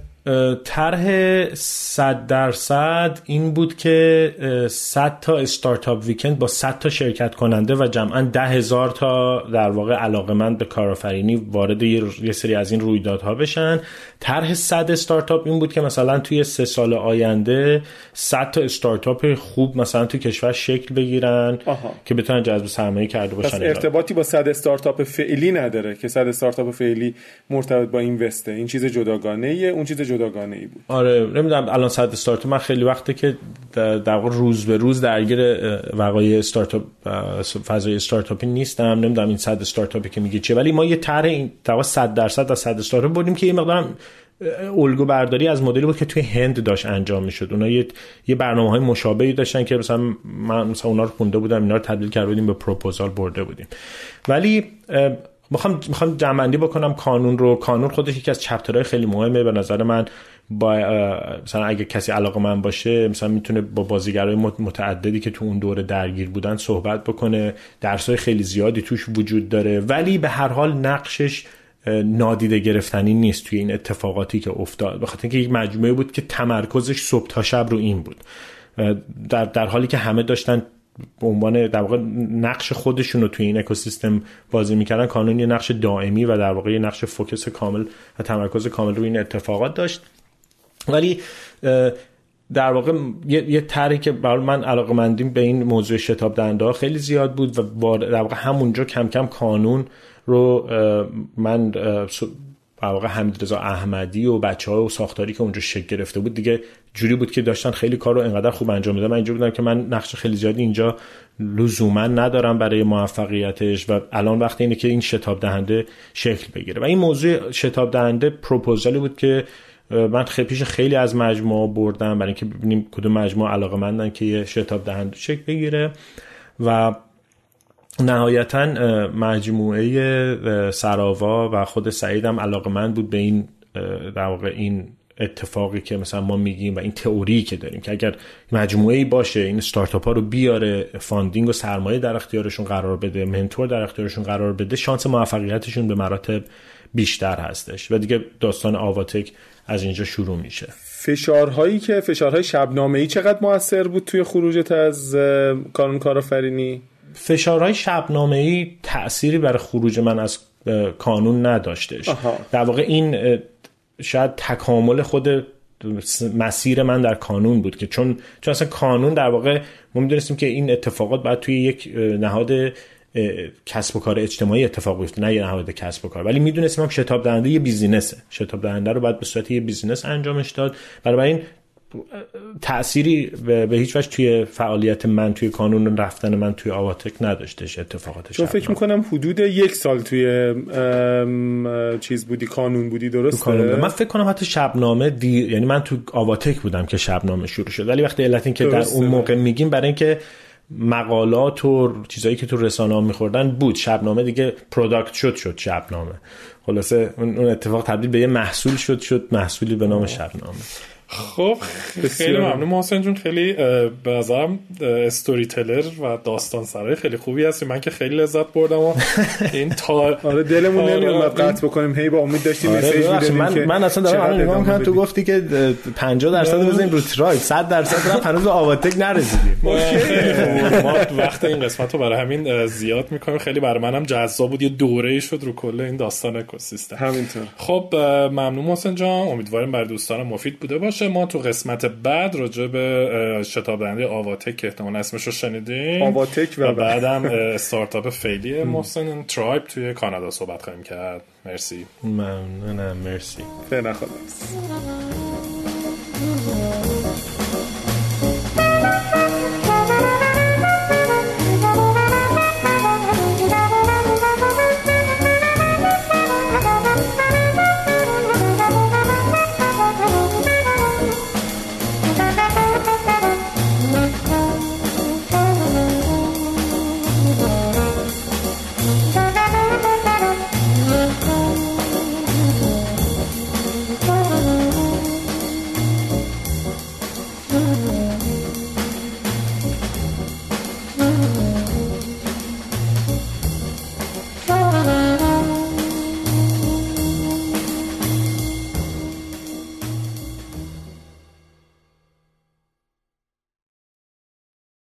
طرح 100 درصد این بود که 100 تا استارتاپ ویکند با 100 تا شرکت کننده و جمعا ده هزار تا در واقع علاقمند به کارآفرینی وارد یه سری از این رویدادها بشن. طرح 100 استارتاپ این بود که مثلا توی سه سال آینده 100 تا استارتاپ خوب مثلا توی کشور شکل بگیرن آها. که بتونن جذب سرمایه کرده باشن. پس ارتباطی با 100 استارتاپ فعلی نداره که 100 استارتاپ فعلی مرتبط با این وسته این چیز جداگانه اون چیز جداگانه ای بود. آره نمی‌دونم الان 100 استارتاپ من خیلی وقته که در واقع روز به روز درگیر وقایع استارتاپ فضای استارتاپی نیستم. نمی‌دونم این 100 استارتاپی که میگه چیه. ولی ما یه طرح این 100 درصد از 100 استارتاپ بردیم که یه مقدار الگو برداری از مدلی بود که توی هند داشت انجام می‌شد. اونا یه, یه برنامه های مشابهی داشتن که مثلا من مثلا اونا رو خونده بودم اینا رو تبدیل کرده بودیم به پروپوزال برده بودیم. ولی می‌خوام می‌خوام جمعندی بکنم کانون رو. کانون خودش یکی از چپترهای خیلی مهمه به نظر من. با مثلا اگه کسی علاقه من باشه مثلا می‌تونه با بازیگرای متعددی که تو اون دوره درگیر بودن صحبت بکنه. درسای خیلی زیادی توش وجود داره. ولی به هر حال نقشش نادیده گرفتنی نیست توی این اتفاقاتی که افتاد. بخاطر اینکه یک مجموعه بود که تمرکزش صبح تا شب رو این بود. در, در حالی که همه داشتن به عنوان در واقع نقش خودشون رو توی این اکوسیستم بازی می‌کردن کانون یه نقش دائمی و در واقع یه نقش فوکس کامل و تمرکز کامل روی این اتفاقات داشت. ولی در واقع یه, یه طرحی که برای من علاقه مندیم به این موضوع شتاب دنده خیلی زیاد بود و در واقع همونجا کم کم کانون رو من در واقع حمیدرضا احمدی و بچه ها و ساختاری که اونجا شکل گرفته بود دیگه جوری بود که داشتن خیلی کار رو انقدر خوب انجام میدن من اینجا بودم که من نقش خیلی زیادی اینجا لزوما ندارم برای موفقیتش و الان وقتی اینه که این شتاب دهنده شکل بگیره. و این موضوع شتاب دهنده پروپوزالی بود که من خیلی پیش خیلی از مجموعه بردم برای اینکه ببینیم کدوم مجموعه علاقه مندن که یه شتاب دهنده شکل بگیره. و نهایتا مجموعه سراوا و خود سعیدم علاقه‌مند بود به این در واقع این اتفاقی که مثلا ما میگیم و این تئوری که داریم که اگر مجموعه ای باشه این استارتاپ ها رو بیاره funding و سرمایه در اختیارشون قرار بده mentor در اختیارشون قرار بده شانس موفقیتشون به مراتب بیشتر هستش و دیگه داستان آواتک از اینجا شروع میشه. فشارهایی که فشارهای شبنامه ای چقدر موثر بود توی خروجت از کانون کارآفرینی؟ فشارهای شبنامه ای تأثیری برای خروج من از کانون نداشتش. در واقع این شاید تکامل خود مسیر من در کانون بود که چون چون اصلا کانون در واقع ما می‌دونستیم که این اتفاقات باید توی یک نهاد کسب و کار اجتماعی اتفاق بیفته نه یه نهاد کسب و کار. ولی می‌دونستیم هم شتاب دهنده یه بیزینسه. شتاب دهنده رو باید به صورت یه بیزینس انجامش داد. این تأثیری به هیچ وجه توی فعالیت من توی کانون رفتن من توی آواتک نداشتش اتفاقاتش چون فکر می‌کنم حدود یک سال توی چیز بودی کانون بودی درسته؟ من فکر کنم حتی شبنامه دی... یعنی من تو آواتک بودم که شبنامه شروع شد. ولی وقتی علت این که در اون موقع میگیم برای اینکه مقالات و چیزایی که تو رسانه ها میخوردن بود. شبنامه دیگه product شد شد شبنامه. خلاصه اون اتفاق تبدیل به یه محصول شد شد محصولی به نام شبنامه. خب خیلی ممنون. محسن جون خیلی به نظرم storyteller و داستان سرای خیلی خوبی هستی. من که خیلی لذت بردم و این تا آره دلمون آره. نمیاد قطع بکنیم. هی با امید داشتیم آره message من, من اصلا دارم نگاه می‌کنم تو گفتی که 50 درصد بزنیم رو ترای 100 درصد رفت هنوز آواتک نرسیدیم. ما وقت این قسمت رو برای همین زیاد می‌کنیم. خیلی برای منم جذاب بود. یه دوره شد رو کل این داستان اکوسیستم. همینطور. خب ممنون محسن جان. امیدواریم برای دوستان مفید بوده باشه. باشه ما تو قسمت بعد راجع به شتاب دهنده آواتک که احتمال اسمش رو شنیدیم آواتک و, و بعدم استارتاپ فعلی محسن ترایب توی کانادا صحبت خواهیم کرد. مرسی. ممنونم مرسی. خیلی خدا